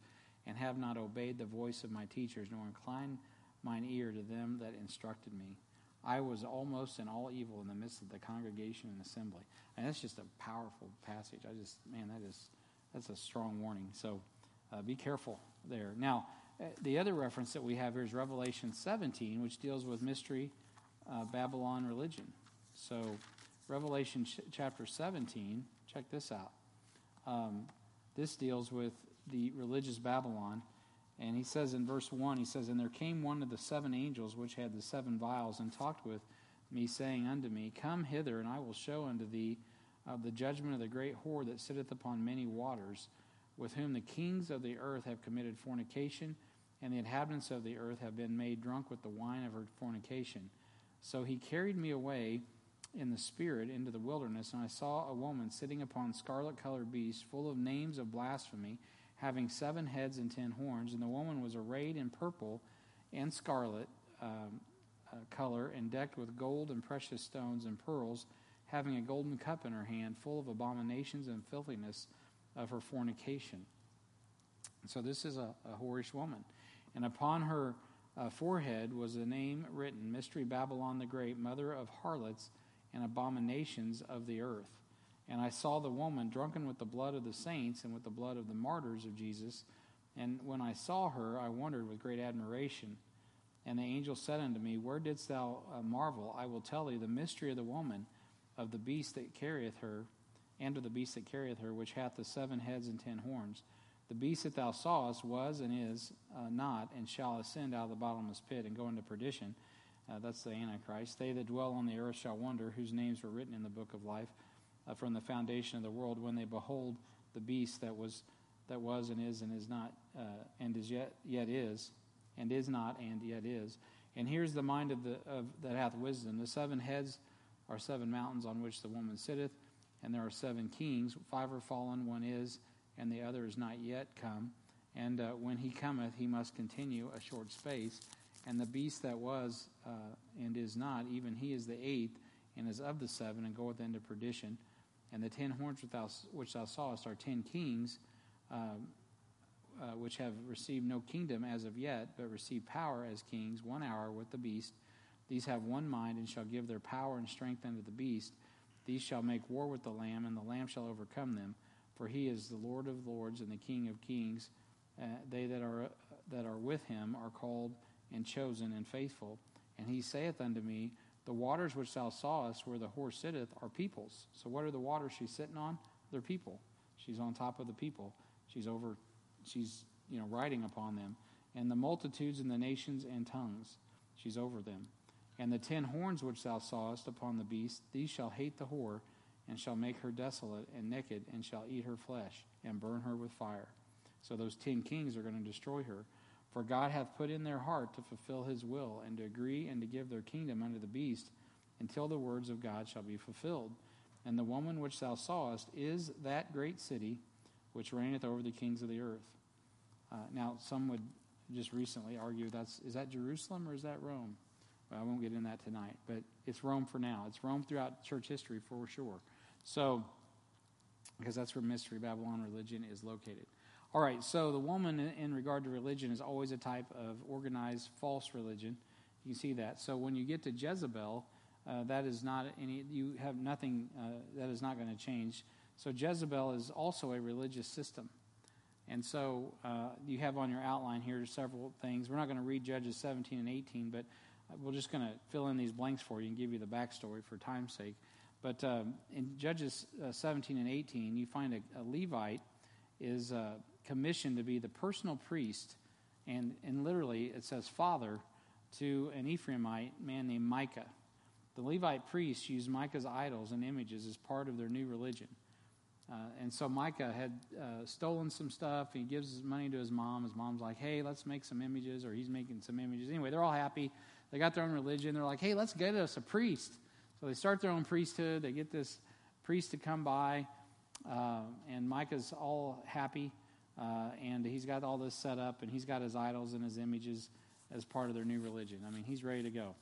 and have not obeyed the voice of my teachers, nor inclined mine ear to them that instructed me. I was almost in all evil in the midst of the congregation and assembly. And that's just a powerful passage. I just, man, that is, that's a strong warning. So uh, be careful there. Now, uh, the other reference that we have here is Revelation 17, which deals with mystery uh, Babylon religion. So, Revelation ch- chapter 17, check this out. Um, this deals with the religious Babylon. And he says in verse 1, he says, And there came one of the seven angels which had the seven vials, and talked with me, saying unto me, Come hither, and I will show unto thee of the judgment of the great whore that sitteth upon many waters, with whom the kings of the earth have committed fornication, and the inhabitants of the earth have been made drunk with the wine of her fornication. So he carried me away in the spirit into the wilderness, and I saw a woman sitting upon scarlet colored beasts, full of names of blasphemy having seven heads and ten horns. And the woman was arrayed in purple and scarlet um, uh, color and decked with gold and precious stones and pearls, having a golden cup in her hand, full of abominations and filthiness of her fornication. so this is a, a whorish woman. And upon her uh, forehead was a name written Mystery Babylon the Great, mother of harlots and abominations of the earth. And I saw the woman drunken with the blood of the saints and with the blood of the martyrs of Jesus. And when I saw her, I wondered with great admiration. And the angel said unto me, Where didst thou uh, marvel? I will tell thee the mystery of the woman, of the beast that carrieth her, and of the beast that carrieth her, which hath the seven heads and ten horns. The beast that thou sawest was and is uh, not, and shall ascend out of the bottomless pit and go into perdition. Uh, that's the Antichrist. They that dwell on the earth shall wonder, whose names were written in the book of life uh, from the foundation of the world when they behold the beast that was that was and is and is not uh, and is yet yet is and is not and yet is. And here's the mind of the of that hath wisdom. The seven heads are seven mountains on which the woman sitteth and there are seven kings. Five are fallen one is and the other is not yet come. And uh, when he cometh he must continue a short space and the beast that was uh, and is not even he is the eighth and is of the seven and goeth into perdition and the ten horns which thou, which thou sawest are ten kings, um, uh, which have received no kingdom as of yet, but receive power as kings one hour with the beast. These have one mind and shall give their power and strength unto the beast. These shall make war with the Lamb, and the Lamb shall overcome them. For he is the Lord of lords and the King of kings. Uh, they that are, uh, that are with him are called and chosen and faithful. And he saith unto me, the waters which thou sawest where the whore sitteth are peoples. So what are the waters she's sitting on? They're people. She's on top of the people. She's over she's, you know, riding upon them. And the multitudes and the nations and tongues, she's over them. And the ten horns which thou sawest upon the beast, these shall hate the whore, and shall make her desolate and naked, and shall eat her flesh, and burn her with fire. So those ten kings are going to destroy her. For God hath put in their heart to fulfill his will, and to agree and to give their kingdom unto the beast, until the words of God shall be fulfilled. And the woman which thou sawest is that great city which reigneth over the kings of the earth. Uh, now, some would just recently argue that's is that Jerusalem or is that Rome? Well, I won't get into that tonight, but it's Rome for now. It's Rome throughout church history for sure. So, because that's where Mystery Babylon religion is located. All right, so the woman in, regard to religion is always a type of organized false religion. You see that. So when you get to Jezebel, uh, that is not any, you have nothing uh, that is not going to change. So Jezebel is also a religious system. And so uh, you have on your outline here several things. We're not going to read Judges 17 and 18, but we're just going to fill in these blanks for you and give you the backstory for time's sake. But um, in Judges uh, 17 and 18, you find a, a Levite is uh, commissioned to be the personal priest, and, and literally it says father, to an Ephraimite man named Micah. The Levite priests used Micah's idols and images as part of their new religion. Uh, and so Micah had uh, stolen some stuff. He gives his money to his mom. His mom's like, hey, let's make some images, or he's making some images. Anyway, they're all happy. They got their own religion. They're like, hey, let's get us a priest. So they start their own priesthood. They get this priest to come by, uh, and Micah's all happy. Uh, and he's got all this set up, and he's got his idols and his images as part of their new religion. I mean, he's ready to go.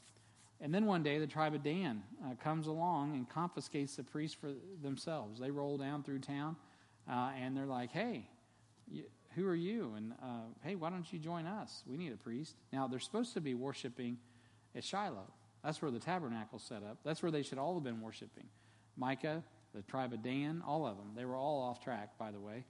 And then one day, the tribe of Dan uh, comes along and confiscates the priests for themselves. They roll down through town, uh, and they're like, hey, you, who are you? And uh, hey, why don't you join us? We need a priest. Now, they're supposed to be worshiping at Shiloh. That's where the tabernacle's set up. That's where they should all have been worshiping. Micah, the tribe of Dan, all of them. They were all off track, by the way.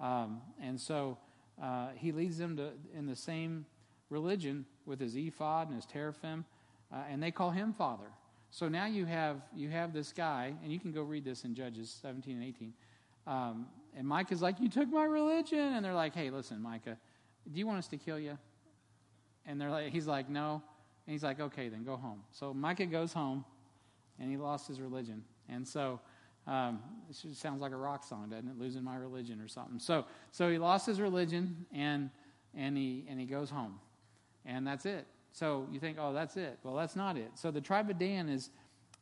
Um, and so uh, he leads them to in the same religion with his ephod and his teraphim uh, and they call him father. So now you have you have this guy, and you can go read this in Judges 17 and 18. Um, and Micah's like, "You took my religion," and they're like, "Hey, listen, Micah, do you want us to kill you?" And they're like, he's like, "No," and he's like, "Okay, then go home." So Micah goes home, and he lost his religion, and so. Um, it sounds like a rock song, doesn't it? Losing my religion or something. So, so he lost his religion, and and he and he goes home, and that's it. So you think, oh, that's it. Well, that's not it. So the tribe of Dan is,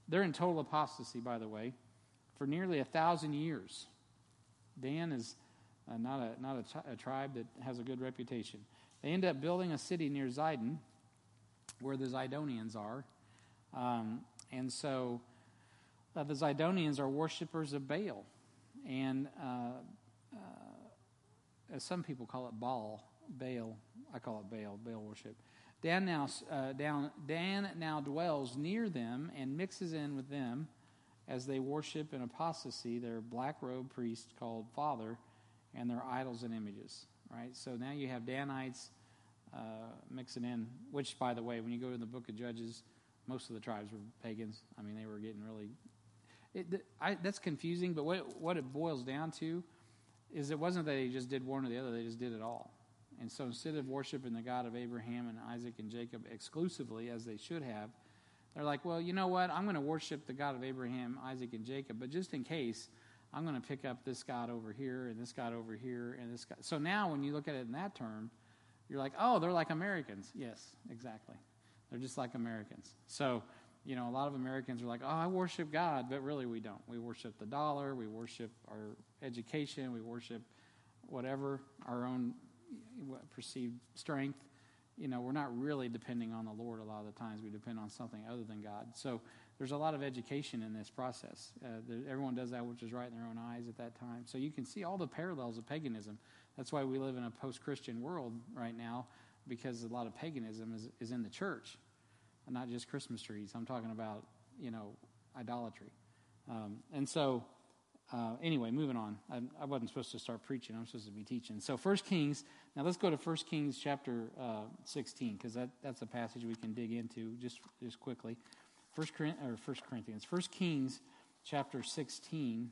they're in total apostasy, by the way, for nearly a thousand years. Dan is uh, not, a, not a, a, tribe that has a good reputation. They end up building a city near Zidon, where the Zidonians are. Um, and so uh, the Zidonians are worshippers of Baal. And uh, uh as some people call it Baal, Baal, I call it Baal, Baal worship. Dan now, uh, down, Dan now dwells near them and mixes in with them as they worship in apostasy their black robe priest called Father and their idols and images. Right? So now you have Danites uh, mixing in, which, by the way, when you go to the book of Judges, most of the tribes were pagans. I mean, they were getting really. It, I, that's confusing, but what, what it boils down to is it wasn't that they just did one or the other, they just did it all. And so instead of worshiping the God of Abraham and Isaac and Jacob exclusively, as they should have, they're like, well, you know what? I'm going to worship the God of Abraham, Isaac, and Jacob, but just in case, I'm going to pick up this God over here and this God over here and this God. So now when you look at it in that term, you're like, oh, they're like Americans. Yes, exactly. They're just like Americans. So, you know, a lot of Americans are like, oh, I worship God, but really we don't. We worship the dollar, we worship our education, we worship whatever, our own perceived strength. You know, we're not really depending on the Lord a lot of the times. We depend on something other than God. So there's a lot of education in this process. Uh, everyone does that which is right in their own eyes at that time. So you can see all the parallels of paganism. That's why we live in a post Christian world right now, because a lot of paganism is, is in the church, not just Christmas trees. I'm talking about, you know, idolatry. Um, and so uh, anyway, moving on. I, I, wasn't supposed to start preaching. I'm supposed to be teaching. So, First Kings. Now, let's go to First Kings chapter uh, 16 because that, that's a passage we can dig into just just quickly. First or First Corinthians. First Kings chapter 16.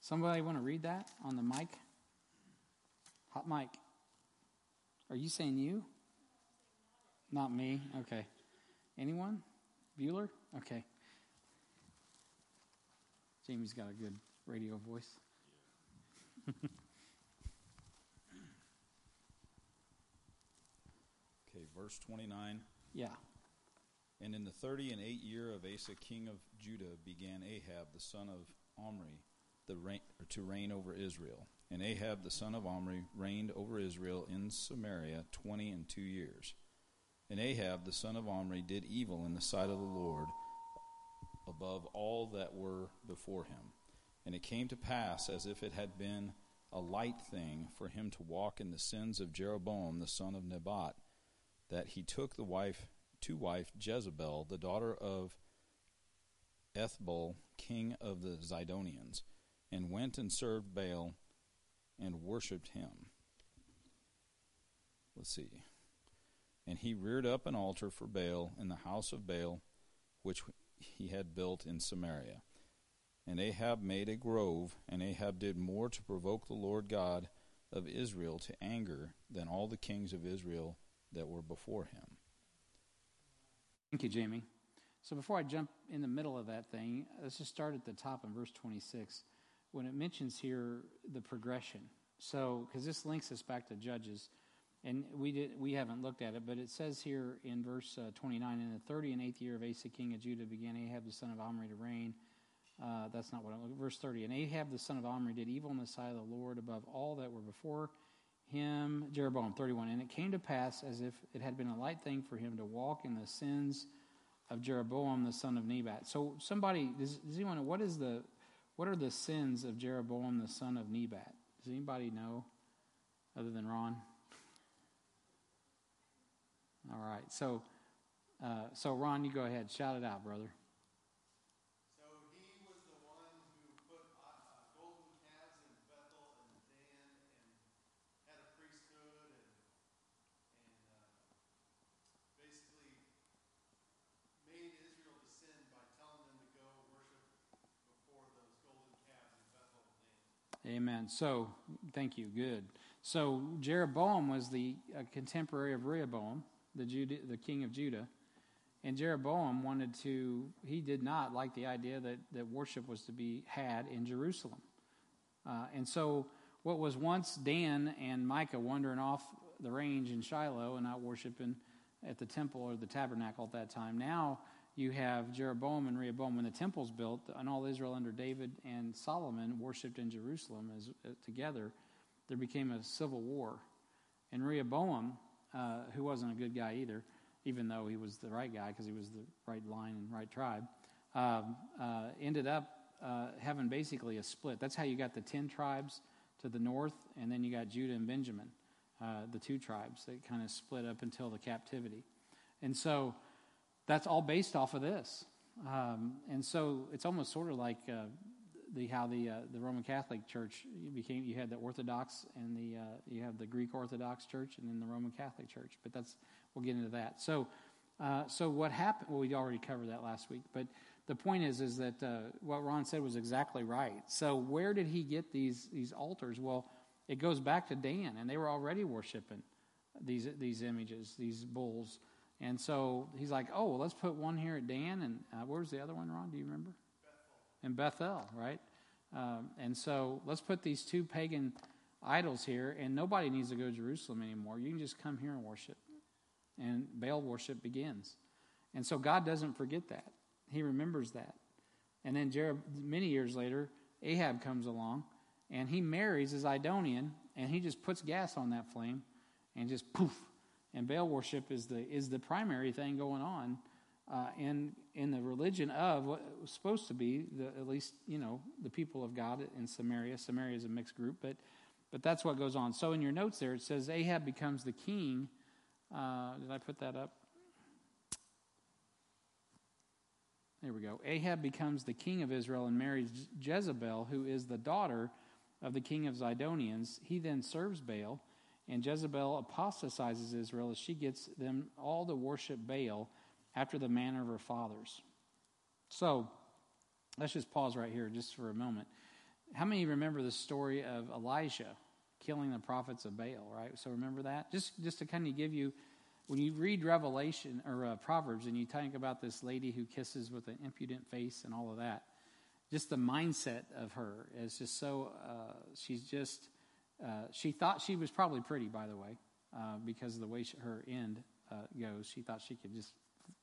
Somebody want to read that on the mic? Hot mic. Are you saying you? Not me. Okay. Anyone? Bueller? Okay. Jamie's got a good radio voice. okay, verse 29. Yeah. And in the thirty and eight year of Asa, king of Judah, began Ahab, the son of Omri, the reign, to reign over Israel. And Ahab, the son of Omri, reigned over Israel in Samaria twenty and two years. And Ahab, the son of Omri, did evil in the sight of the Lord above all that were before him. And it came to pass, as if it had been a light thing for him to walk in the sins of Jeroboam, the son of Nebat, that he took the wife to wife Jezebel, the daughter of Ethbaal, king of the Zidonians, and went and served Baal and worshipped him. Let's see. And he reared up an altar for Baal in the house of Baal, which he had built in Samaria. And Ahab made a grove, and Ahab did more to provoke the Lord God of Israel to anger than all the kings of Israel that were before him. Thank you, Jamie. So before I jump in the middle of that thing, let's just start at the top in verse 26 when it mentions here the progression. So, because this links us back to Judges, and we did we haven't looked at it, but it says here in verse uh, 29, in the 30 and eighth year of Asa, king of Judah, began Ahab the son of Omri to reign. Uh, that's not what I'm Verse 30, and Ahab the son of Omri did evil in the sight of the Lord above all that were before him, Jeroboam 31. And it came to pass as if it had been a light thing for him to walk in the sins of Jeroboam the son of Nebat. So somebody does, does anyone know what is the what are the sins of Jeroboam the son of Nebat? Does anybody know other than Ron? All right. So uh, so Ron, you go ahead. Shout it out, brother. Amen. So, thank you. Good. So, Jeroboam was the uh, contemporary of Rehoboam, the, Judah, the king of Judah. And Jeroboam wanted to, he did not like the idea that, that worship was to be had in Jerusalem. Uh, and so, what was once Dan and Micah wandering off the range in Shiloh and not worshiping at the temple or the tabernacle at that time, now you have Jeroboam and Rehoboam when the temple's built, and all Israel under David and Solomon worshipped in Jerusalem as, uh, together. There became a civil war, and Rehoboam, uh, who wasn't a good guy either, even though he was the right guy because he was the right line and right tribe, um, uh, ended up uh, having basically a split. That's how you got the ten tribes to the north, and then you got Judah and Benjamin, uh, the two tribes that kind of split up until the captivity, and so that's all based off of this. Um, and so it's almost sort of like uh, the how the uh, the Roman Catholic Church became. You had the Orthodox and the uh, you have the Greek Orthodox Church and then the Roman Catholic Church. But that's we'll get into that. So uh, so what happened? Well, we already covered that last week. But the point is is that uh, what Ron said was exactly right. So where did he get these these altars? Well, it goes back to Dan, and they were already worshiping these these images, these bulls. And so he's like, oh, well, let's put one here at Dan. And uh, where's the other one, Ron? Do you remember? In Bethel, right? Um, and so let's put these two pagan idols here, and nobody needs to go to Jerusalem anymore. You can just come here and worship. And Baal worship begins. And so God doesn't forget that, He remembers that. And then many years later, Ahab comes along, and he marries a Zidonian, and he just puts gas on that flame and just poof, and Baal worship is the is the primary thing going on uh, in in the religion of what was supposed to be the at least you know the people of God in Samaria. Samaria is a mixed group, but but that's what goes on. So in your notes there it says Ahab becomes the king. Uh, did I put that up? There we go. Ahab becomes the king of Israel and marries Jezebel, who is the daughter of the king of Zidonians. He then serves Baal and Jezebel apostatizes Israel as she gets them all to worship Baal after the manner of her fathers. So, let's just pause right here just for a moment. How many remember the story of Elijah killing the prophets of Baal, right? So, remember that? Just, just to kind of give you, when you read Revelation or uh, Proverbs and you think about this lady who kisses with an impudent face and all of that, just the mindset of her is just so, uh, she's just, uh, she thought she was probably pretty, by the way, uh, because of the way she, her end uh, goes. She thought she could just,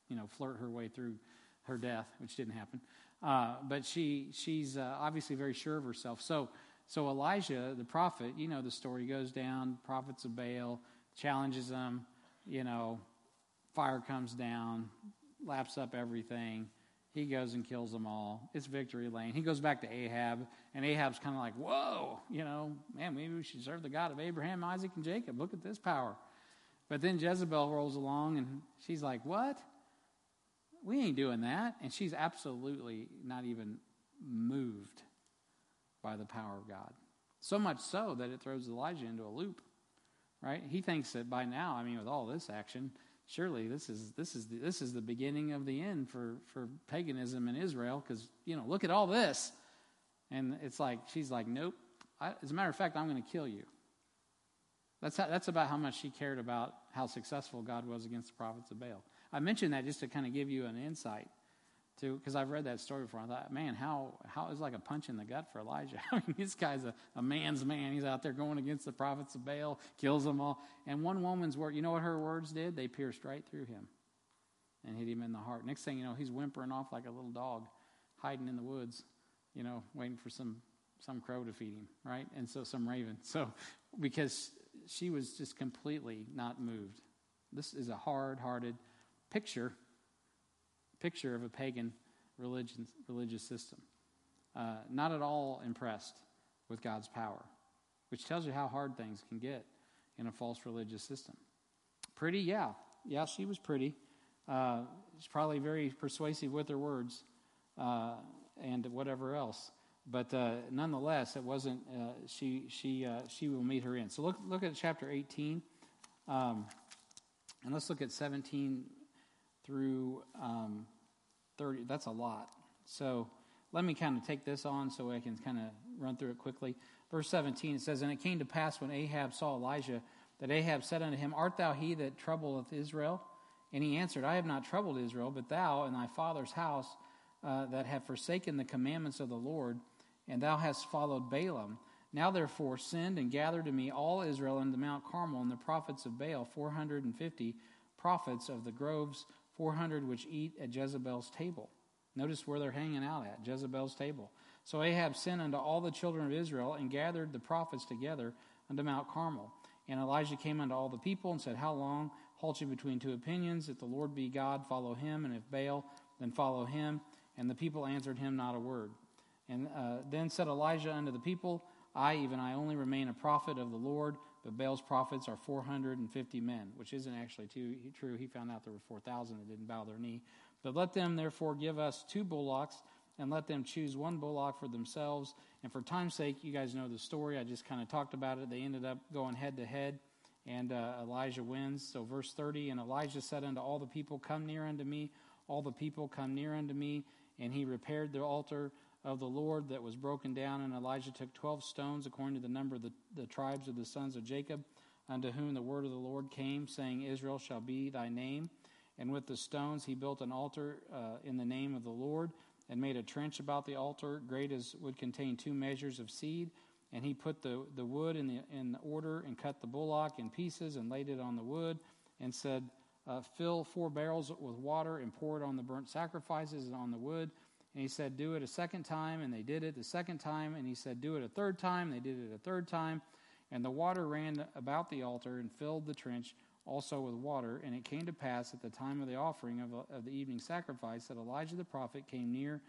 you know, flirt her way through her death, which didn't happen. Uh, but she, she's uh, obviously very sure of herself. So, so Elijah, the prophet, you know the story, goes down, prophets of Baal, challenges them, you know, fire comes down, laps up everything. He goes and kills them all. It's victory lane. He goes back to Ahab, and Ahab's kind of like, whoa, you know, man, maybe we should serve the God of Abraham, Isaac, and Jacob. Look at this power. But then Jezebel rolls along, and she's like, what? We ain't doing that. And she's absolutely not even moved by the power of God. So much so that it throws Elijah into a loop, right? He thinks that by now, I mean, with all this action, surely this is this is the, this is the beginning of the end for for paganism in Israel because you know look at all this, and it's like she's like nope. I, as a matter of fact, I'm going to kill you. That's how, that's about how much she cared about how successful God was against the prophets of Baal. I mentioned that just to kind of give you an insight to because I've read that story before. I thought, man, how how is like a punch in the gut for Elijah? I mean, this guy's a, a man's man. He's out there going against the prophets of Baal, kills them all. And one woman's word, you know what her words did? They pierced right through him and hit him in the heart. Next thing you know, he's whimpering off like a little dog, hiding in the woods, you know, waiting for some some crow to feed him, right? And so some raven. So because she was just completely not moved. This is a hard-hearted picture picture of a pagan religion, religious system. Uh, not at all impressed with God's power, which tells you how hard things can get in a false religious system. Pretty, yeah. Yeah, she was pretty. Uh, she's probably very persuasive with her words uh, and whatever else. But uh, nonetheless, it wasn't. Uh, she she uh, she will meet her end. So look look at chapter eighteen, um, and let's look at seventeen through um, 30. That's a lot. So let me kind of take this on so I can kind of run through it quickly. Verse 17, it says, And it came to pass when Ahab saw Elijah that Ahab said unto him, Art thou he that troubleth Israel? And he answered, I have not troubled Israel, but thou and thy father's house uh, that have forsaken the commandments of the Lord, and thou hast followed Baalim. Now therefore send and gather to me all Israel unto Mount Carmel, and the prophets of Baal, 450 prophets of the groves 400 which eat at Jezebel's table. Notice where they're hanging out at, Jezebel's table. So Ahab sent unto all the children of Israel and gathered the prophets together unto Mount Carmel. And Elijah came unto all the people and said, How long halt you between two opinions? If the Lord be God, follow him, and if Baal, then follow him. And the people answered him not a word. And uh, then said Elijah unto the people, I, even I only remain a prophet of the Lord but Baal's prophets are 450 men, which isn't actually too, true. He found out there were 4,000 that didn't bow their knee. But let them therefore give us two bullocks, and let them choose one bullock for themselves. And for time's sake, you guys know the story. I just kind of talked about it. They ended up going head to head, and uh, Elijah wins. So, verse 30 And Elijah said unto all the people, Come near unto me. All the people come near unto me. And he repaired the altar of the Lord that was broken down. And Elijah took 12 stones, according to the number of the, the tribes of the sons of Jacob, unto whom the word of the Lord came, saying, Israel shall be thy name. And with the stones he built an altar uh, in the name of the Lord, and made a trench about the altar, great as would contain two measures of seed. And he put the, the wood in the, in order, and cut the bullock in pieces, and laid it on the wood, and said, uh, Fill four barrels with water, and pour it on the burnt sacrifices and on the wood and he said, Do it a second time. And they did it the second time. And he said, Do it a third time. They did it a third time. And the water ran about the altar and filled the trench also with water. And it came to pass at the time of the offering of, of the evening sacrifice that Elijah the prophet came near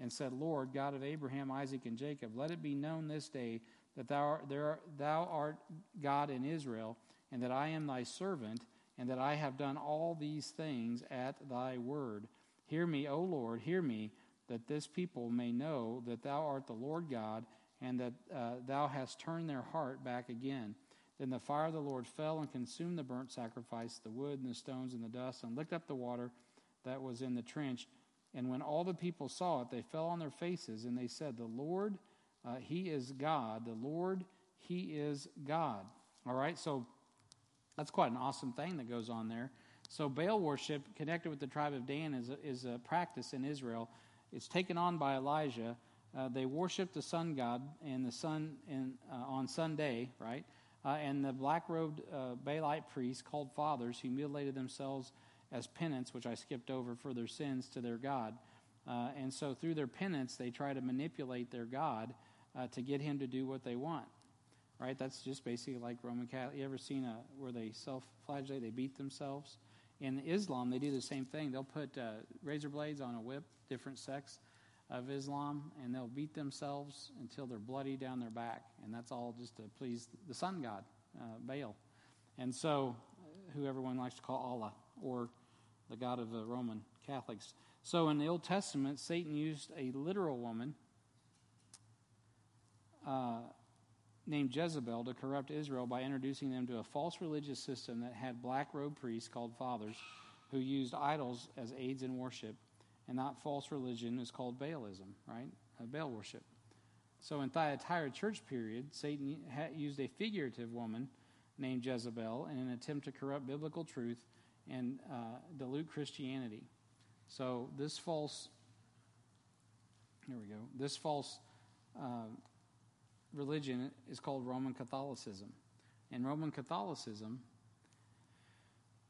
and said, Lord, God of Abraham, Isaac, and Jacob, let it be known this day that thou, art, there, thou art God in Israel, and that I am thy servant, and that I have done all these things at thy word. Hear me, O Lord, hear me that this people may know that thou art the Lord God, and that uh, thou hast turned their heart back again. Then the fire of the Lord fell and consumed the burnt sacrifice, the wood and the stones and the dust, and licked up the water that was in the trench. And when all the people saw it, they fell on their faces, and they said, The Lord, uh, He is God. The Lord, He is God. All right, so that's quite an awesome thing that goes on there. So Baal worship, connected with the tribe of Dan, is a, is a practice in Israel it's taken on by Elijah Uh, they worshiped the sun god and the sun in, uh, on Sunday, right? Uh, and the black robed uh, Baalite priests, called fathers, who mutilated themselves as penance, which I skipped over for their sins to their God. Uh, and so through their penance, they try to manipulate their God uh, to get him to do what they want. Right? That's just basically like Roman Catholic. You ever seen a, where they self flagellate, they beat themselves? In Islam, they do the same thing. They'll put uh, razor blades on a whip, different sects of Islam, and they'll beat themselves until they're bloody down their back. And that's all just to please the sun god, uh, Baal. And so, who everyone likes to call Allah, or the god of the Roman Catholics. So, in the Old Testament, Satan used a literal woman uh, named Jezebel to corrupt Israel by introducing them to a false religious system that had black robe priests called fathers who used idols as aids in worship. And that false religion is called Baalism, right? Baal worship. So in Thyatira church period, Satan used a figurative woman named Jezebel in an attempt to corrupt biblical truth and uh, dilute Christianity. So this false, here we go, this false uh, religion is called Roman Catholicism. And Roman Catholicism,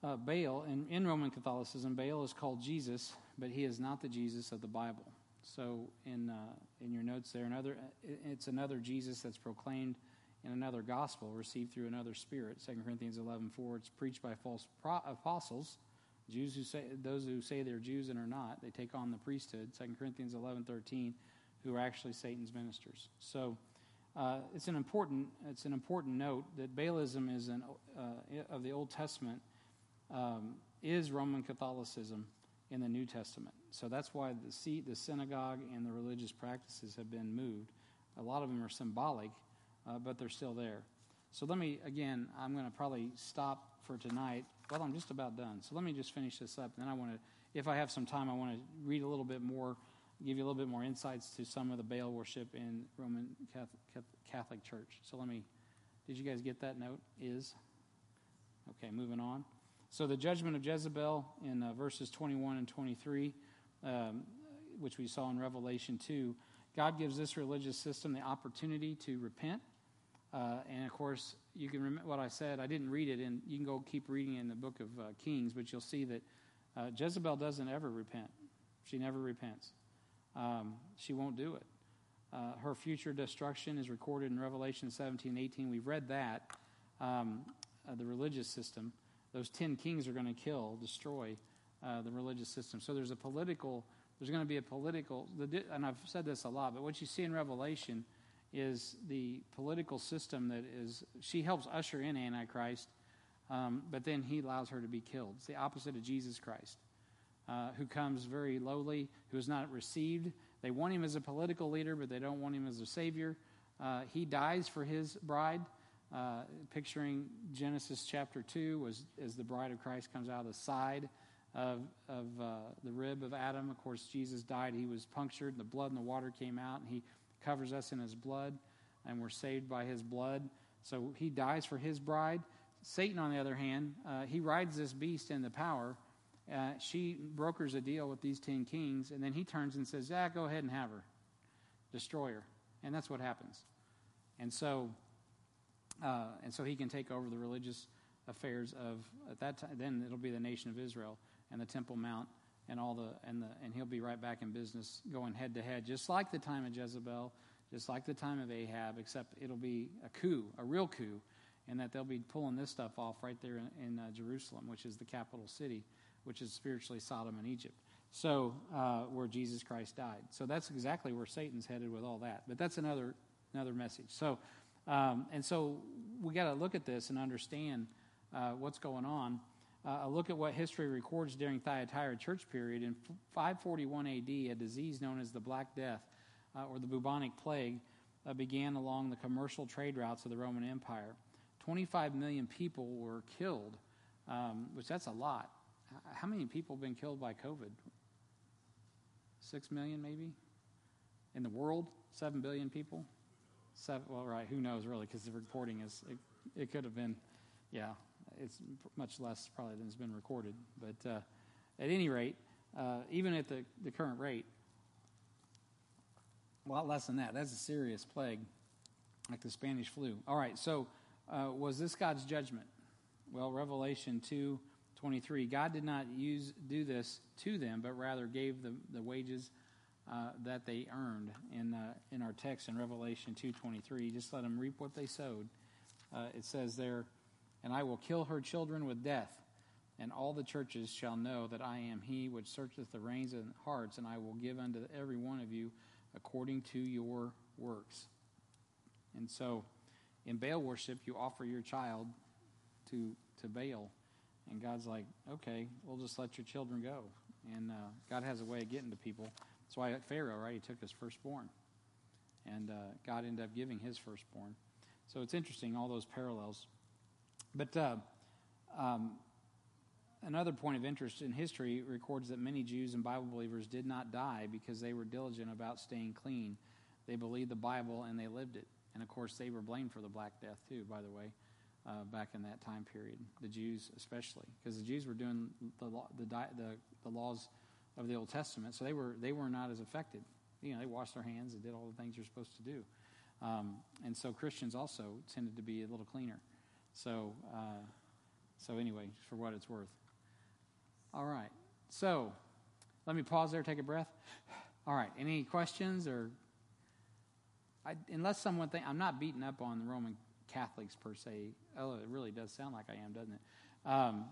uh, Baal, in, in Roman Catholicism, Baal is called Jesus, but he is not the Jesus of the Bible. So in, uh, in your notes there, another, it's another Jesus that's proclaimed in another gospel received through another spirit. 2 Corinthians 11, 4, it's preached by false pro- apostles, Jews who say, those who say they're Jews and are not, they take on the priesthood. 2 Corinthians 11, 13, who are actually Satan's ministers. So uh, it's an important it's an important note that Baalism is an uh, of the Old Testament um, is Roman Catholicism in the New Testament. So that's why the seat, the synagogue, and the religious practices have been moved. A lot of them are symbolic, uh, but they're still there. So let me again. I'm going to probably stop for tonight. Well, I'm just about done. So let me just finish this up. And then I want to, if I have some time, I want to read a little bit more give you a little bit more insights to some of the Baal worship in Roman Catholic Church. So let me, did you guys get that note? Is. Okay, moving on. So the judgment of Jezebel in uh, verses 21 and 23, um, which we saw in Revelation 2, God gives this religious system the opportunity to repent. Uh, and of course, you can remember what I said. I didn't read it, and you can go keep reading in the book of uh, Kings, but you'll see that uh, Jezebel doesn't ever repent. She never repents um, she won't do it. Uh, her future destruction is recorded in Revelation 17 18. We've read that. Um, uh, the religious system, those 10 kings are going to kill, destroy uh, the religious system. So there's a political, there's going to be a political, and I've said this a lot, but what you see in Revelation is the political system that is, she helps usher in Antichrist, um, but then he allows her to be killed. It's the opposite of Jesus Christ uh, who comes very lowly, who is not received. They want him as a political leader, but they don't want him as a savior. Uh, he dies for his bride, uh, picturing Genesis chapter 2 was, as the bride of Christ comes out of the side of, of uh, the rib of Adam. Of course, Jesus died. He was punctured, and the blood and the water came out, and he covers us in his blood, and we're saved by his blood. So he dies for his bride. Satan, on the other hand, uh, he rides this beast in the power uh, she brokers a deal with these 10 kings, and then he turns and says, Yeah, go ahead and have her, destroy her. And that's what happens. And so, uh, and so he can take over the religious affairs of, at that time, then it'll be the nation of Israel and the Temple Mount and all the, and the, and he'll be right back in business going head to head, just like the time of Jezebel, just like the time of Ahab, except it'll be a coup, a real coup, and that they'll be pulling this stuff off right there in, in uh, Jerusalem, which is the capital city which is spiritually Sodom and Egypt. So, uh, where Jesus Christ died. So that's exactly where Satan's headed with all that. But that's another another message. So, um, and so we got to look at this and understand uh, what's going on. Uh, a look at what history records during Thyatira church period in 541 AD. A disease known as the Black Death uh, or the bubonic plague uh, began along the commercial trade routes of the Roman Empire. 25 million people were killed, um, which that's a lot how many people have been killed by COVID? Six million, maybe? In the world? Seven billion people? Seven, well, right, who knows really, because the reporting is, it, it, could have been, yeah, it's much less probably than has been recorded. But uh, at any rate, uh, even at the, the current rate, A lot less than that. That's a serious plague, like the Spanish flu. All right, so uh, was this God's judgment? Well, Revelation 2 23. God did not use do this to them, but rather gave them the wages uh, that they earned. In, uh, in our text in Revelation 2 23, just let them reap what they sowed. Uh, it says there, And I will kill her children with death, and all the churches shall know that I am he which searcheth the reins and hearts, and I will give unto every one of you according to your works. And so, in Baal worship, you offer your child to, to Baal. And God's like, okay, we'll just let your children go. And uh, God has a way of getting to people. That's why Pharaoh, right, he took his firstborn. And uh, God ended up giving his firstborn. So it's interesting, all those parallels. But uh, um, another point of interest in history records that many Jews and Bible believers did not die because they were diligent about staying clean. They believed the Bible and they lived it. And of course, they were blamed for the Black Death, too, by the way uh, back in that time period, the Jews especially, because the Jews were doing the, law, the, the, the laws of the Old Testament, so they were, they were not as affected. You know, they washed their hands and did all the things you're supposed to do. Um, and so Christians also tended to be a little cleaner. So, uh, so anyway, for what it's worth. All right. So, let me pause there, take a breath. All right. Any questions or, I, unless someone think I'm not beating up on the Roman Catholics per se. Oh, it really does sound like I am, doesn't it? Um,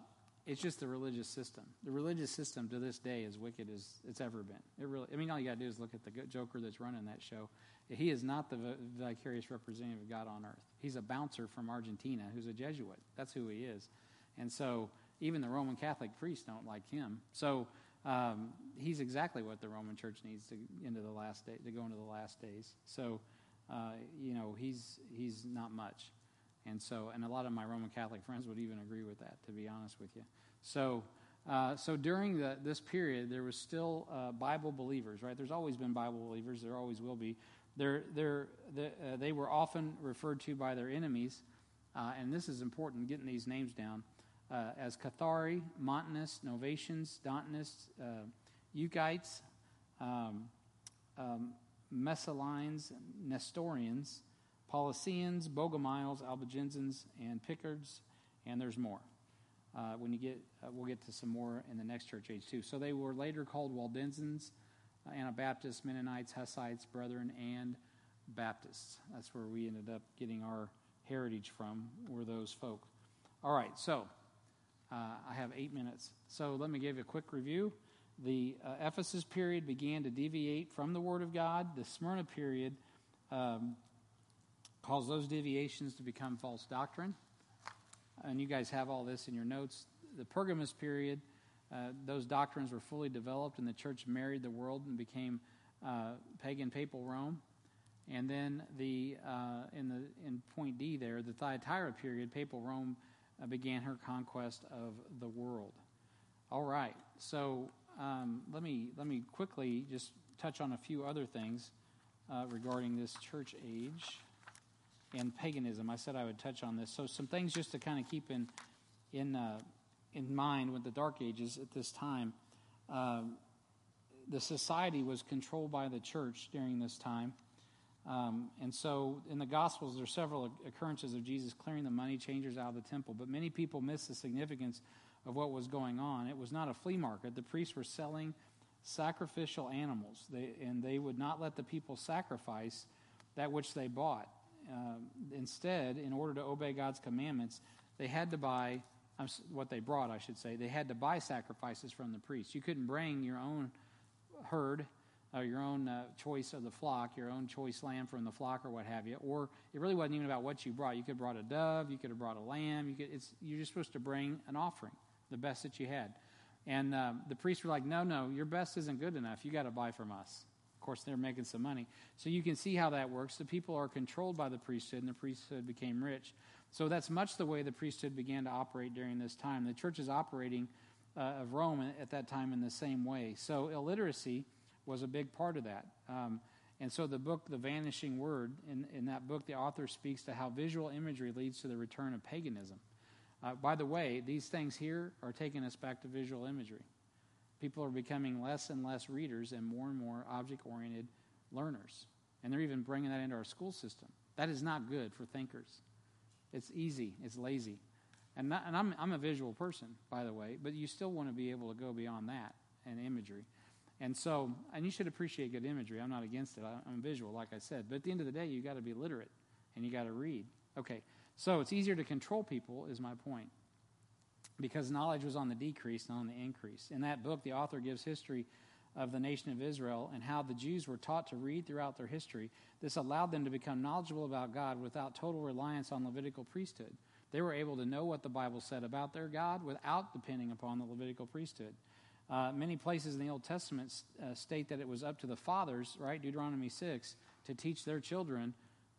it's just the religious system. The religious system to this day is wicked as it's ever been. It really. I mean, all you got to do is look at the Joker that's running that show. He is not the vicarious representative of God on earth. He's a bouncer from Argentina who's a Jesuit. That's who he is. And so even the Roman Catholic priests don't like him. So um, he's exactly what the Roman Church needs to into the last day to go into the last days. So uh, you know, he's he's not much. And so, and a lot of my Roman Catholic friends would even agree with that, to be honest with you. So, uh, so during the, this period, there was still uh, Bible believers, right? There's always been Bible believers. There always will be. They're, they're, they, uh, they were often referred to by their enemies, uh, and this is important, getting these names down, uh, as Cathari, Montanists, Novatians, Donatists, Euchites, um, um, Messalines, Nestorians, Paulicians, Bogomiles, Albigensians, and Picards, and there's more. Uh, when you get, uh, we'll get to some more in the next church age too. So they were later called Waldensians, uh, Anabaptists, Mennonites, Hussites, Brethren, and Baptists. That's where we ended up getting our heritage from. Were those folk? All right. So uh, I have eight minutes. So let me give you a quick review. The uh, Ephesus period began to deviate from the Word of God. The Smyrna period um, caused those deviations to become false doctrine. And you guys have all this in your notes. The Pergamus period, uh, those doctrines were fully developed, and the church married the world and became uh, pagan papal Rome. And then the uh, in the in point D there, the Thyatira period, papal Rome uh, began her conquest of the world. All right, so um, let me let me quickly just touch on a few other things uh, regarding this church age and paganism. I said I would touch on this. So some things just to kind of keep in in uh, in mind with the Dark Ages at this time. Um, the society was controlled by the church during this time. Um, and so in the Gospels, there are several occurrences of Jesus clearing the money changers out of the temple, but many people miss the significance of what was going on. It was not a flea market. The priests were selling sacrificial animals, they, and they would not let the people sacrifice that which they bought. Uh, instead, in order to obey God's commandments, they had to buy um, what they brought, I should say. They had to buy sacrifices from the priests. You couldn't bring your own herd or your own uh, choice of the flock, your own choice lamb from the flock or what have you. Or it really wasn't even about what you brought. You could have brought a dove, you could have brought a lamb. You could, it's, you're just supposed to bring an offering the best that you had. And um, the priests were like, no, no, your best isn't good enough. You got to buy from us. Of course, they're making some money. So you can see how that works. The people are controlled by the priesthood, and the priesthood became rich. So that's much the way the priesthood began to operate during this time. The church is operating uh, of Rome at that time in the same way. So illiteracy was a big part of that. Um, and so the book, The Vanishing Word, in, in that book, the author speaks to how visual imagery leads to the return of paganism. Uh, by the way, these things here are taking us back to visual imagery. People are becoming less and less readers and more and more object oriented learners. And they're even bringing that into our school system. That is not good for thinkers. It's easy, it's lazy. And, not, and I'm, I'm a visual person, by the way, but you still want to be able to go beyond that and imagery. And so, and you should appreciate good imagery. I'm not against it. I'm visual, like I said. But at the end of the day, you got to be literate and you got to read. Okay, so it's easier to control people, is my point, because knowledge was on the decrease, not on the increase. In that book, the author gives history of the nation of Israel and how the Jews were taught to read throughout their history. This allowed them to become knowledgeable about God without total reliance on Levitical priesthood. They were able to know what the Bible said about their God without depending upon the Levitical priesthood. Uh, many places in the Old Testament uh, state that it was up to the fathers, right, Deuteronomy 6, to teach their children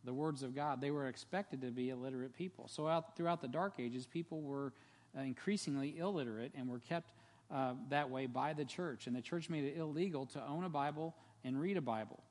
the words of God. They were expected to be illiterate people. So, out, throughout the Dark Ages, people were uh, increasingly illiterate and were kept uh, that way by the church. And the church made it illegal to own a Bible and read a Bible.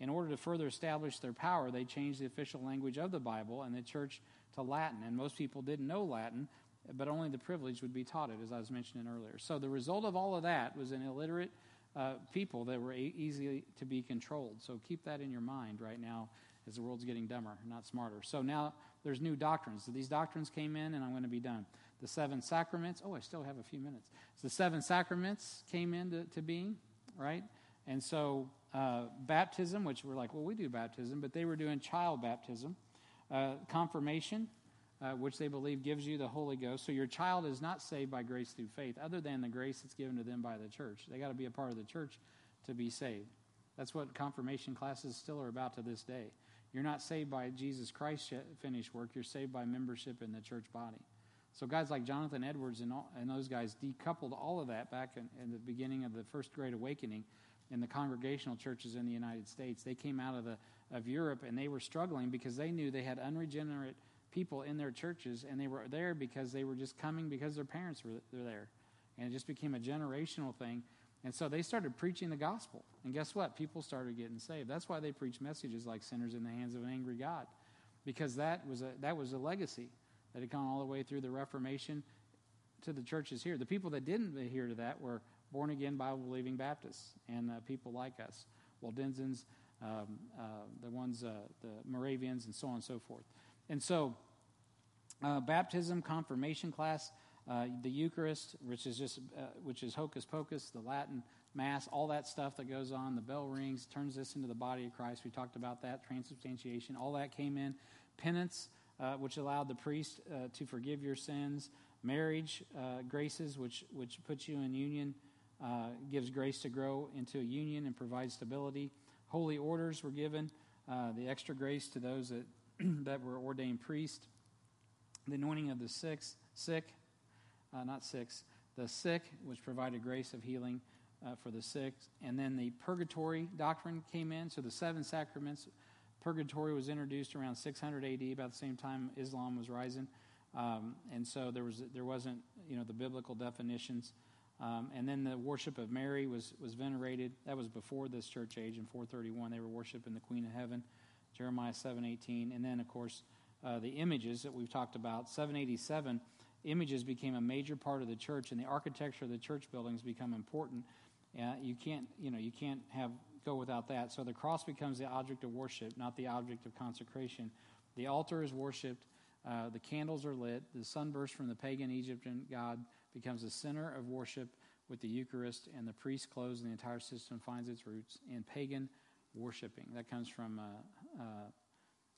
In order to further establish their power, they changed the official language of the Bible and the church to Latin. And most people didn't know Latin, but only the privileged would be taught it, as I was mentioning earlier. So the result of all of that was an illiterate uh, people that were e- easy to be controlled. So keep that in your mind right now as the world's getting dumber, not smarter. So now there's new doctrines. So these doctrines came in, and I'm going to be done. The seven sacraments. Oh, I still have a few minutes. So the seven sacraments came into to being, right? And so uh, baptism, which we're like, well, we do baptism, but they were doing child baptism. Uh, confirmation, uh, which they believe gives you the Holy Ghost. So your child is not saved by grace through faith, other than the grace that's given to them by the church. They got to be a part of the church to be saved. That's what confirmation classes still are about to this day. You're not saved by Jesus Christ's finished work, you're saved by membership in the church body. So, guys like Jonathan Edwards and, all, and those guys decoupled all of that back in, in the beginning of the First Great Awakening in the congregational churches in the United States. They came out of, the, of Europe and they were struggling because they knew they had unregenerate people in their churches, and they were there because they were just coming because their parents were, were there. And it just became a generational thing. And so they started preaching the gospel. And guess what? People started getting saved. That's why they preach messages like sinners in the hands of an angry God. Because that was a, that was a legacy that had gone all the way through the Reformation to the churches here. The people that didn't adhere to that were born again Bible believing Baptists and uh, people like us, Waldensians, um, uh, the ones, uh, the Moravians, and so on and so forth. And so, uh, baptism, confirmation class, uh, the Eucharist, which is just uh, which is hocus pocus, the Latin Mass, all that stuff that goes on. The bell rings, turns this into the body of Christ. We talked about that transubstantiation. All that came in. Penance, uh, which allowed the priest uh, to forgive your sins. Marriage uh, graces, which which puts you in union, gives grace to grow into a union and provides stability. Holy orders were given. the extra grace to those that that were ordained priests, the anointing of the sick, sick, uh, not six, the sick, which provided grace of healing uh, for the sick, and then the purgatory doctrine came in. So the seven sacraments, purgatory was introduced around 600 AD, about the same time Islam was rising, um, and so there was there wasn't you know the biblical definitions. Um, and then the worship of Mary was, was venerated. That was before this church age in 431. They were worshiping the Queen of Heaven. Jeremiah 7:18, and then of course uh, the images that we've talked about. 787 images became a major part of the church, and the architecture of the church buildings become important. Uh, you can't, you know, you can't have go without that. So the cross becomes the object of worship, not the object of consecration. The altar is worshipped. Uh, the candles are lit. The sunburst from the pagan Egyptian god becomes the center of worship with the Eucharist, and the priest clothes, and the entire system finds its roots in pagan worshiping. That comes from uh, uh,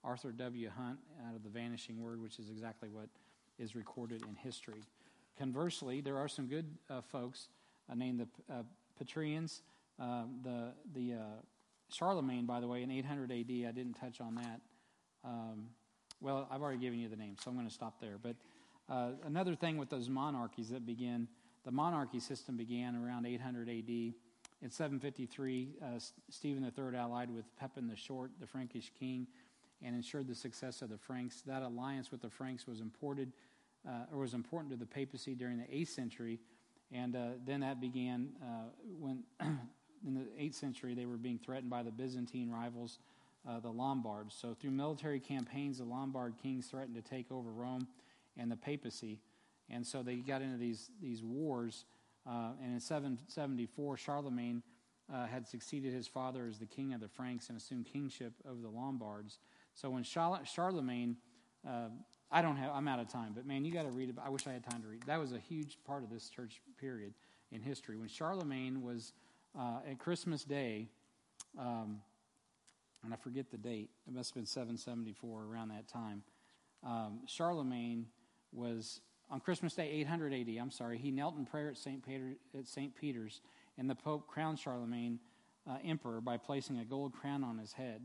Arthur W. Hunt out of The Vanishing Word, which is exactly what is recorded in history. Conversely, there are some good uh, folks uh, named the uh. Um, the the uh, Charlemagne, by the way, in 800 AD, I didn't touch on that. Um, well, I've already given you the name, so I'm going to stop there. But another thing with those monarchies that begin, the monarchy system began around 800 AD in 753, uh, Stephen III allied with Pepin the Short, the Frankish king, and ensured the success of the Franks. That alliance with the Franks was imported, uh, or was important to the papacy during the 8th century, and uh, then that began uh, when, in the 8th century, they were being threatened by the Byzantine rivals, uh, the Lombards. So through military campaigns, the Lombard kings threatened to take over Rome and the papacy, and so they got into these these wars uh, and in 774, Charlemagne had succeeded his father as the king of the Franks and assumed kingship over the Lombards. So when Charlemagne, uh, I don't have, I'm out of time, but man, you got to read it. I wish I had time to read. That was a huge part of this church period in history. When Charlemagne was uh, at Christmas Day, um, and I forget the date, it must have been 774 around that time. Um, Charlemagne was on Christmas Day, 800 AD. I'm sorry, he knelt in prayer at St. Peter, at St. Peter's, and the Pope crowned Charlemagne uh, emperor by placing a gold crown on his head.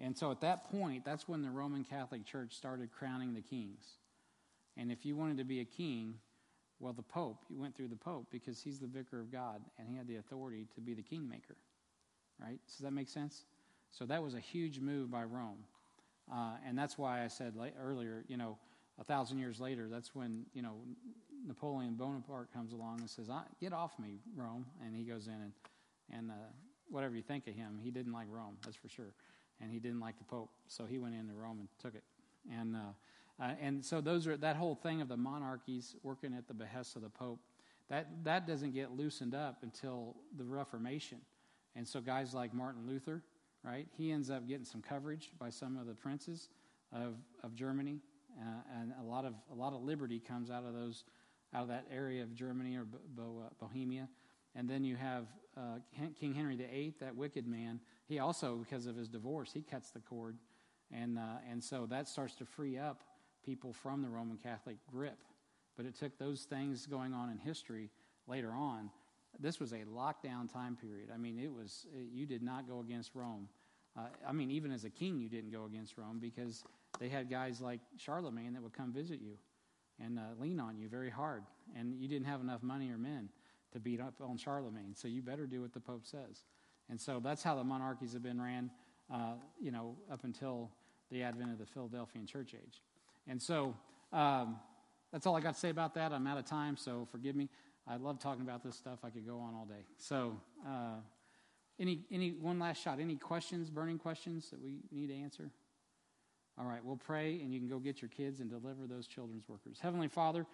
And so at that point, that's when the Roman Catholic Church started crowning the kings. And if you wanted to be a king, well, the Pope, you went through the Pope because he's the vicar of God and he had the authority to be the kingmaker. Right? Does that make sense? So that was a huge move by Rome. Uh, and that's why I said earlier, you know, a thousand years later, that's when, you know, Napoleon Bonaparte comes along and says, Get off me, Rome. And he goes in and, and uh, whatever you think of him, he didn't like Rome, that's for sure and he didn't like the Pope, so he went into Rome and took it. And uh, uh, and so those are that whole thing of the monarchies working at the behest of the Pope. That that doesn't get loosened up until the Reformation, and so guys like Martin Luther, right? He ends up getting some coverage by some of the princes of of Germany, uh, and a lot of a lot of liberty comes out of those out of that area of Germany or Bo- uh, Bohemia. And then you have uh, King Henry VIII, that wicked man. He also, because of his divorce, he cuts the cord. And, uh, and so that starts to free up people from the Roman Catholic grip. But it took those things going on in history later on. This was a lockdown time period. I mean, it was, you did not go against Rome. Uh, I mean, even as a king, you didn't go against Rome because they had guys like Charlemagne that would come visit you and uh, lean on you very hard. And you didn't have enough money or men to beat up on Charlemagne. So you better do what the Pope says. And so that's how the monarchies have been ran, uh, you know, up until the advent of the Philadelphian church age. And so um, that's all I got to say about that. I'm out of time, so forgive me. I love talking about this stuff. I could go on all day. So, uh, any any one last shot? Any questions, burning questions that we need to answer? All right, we'll pray, and you can go get your kids and deliver those children's workers. Heavenly Father.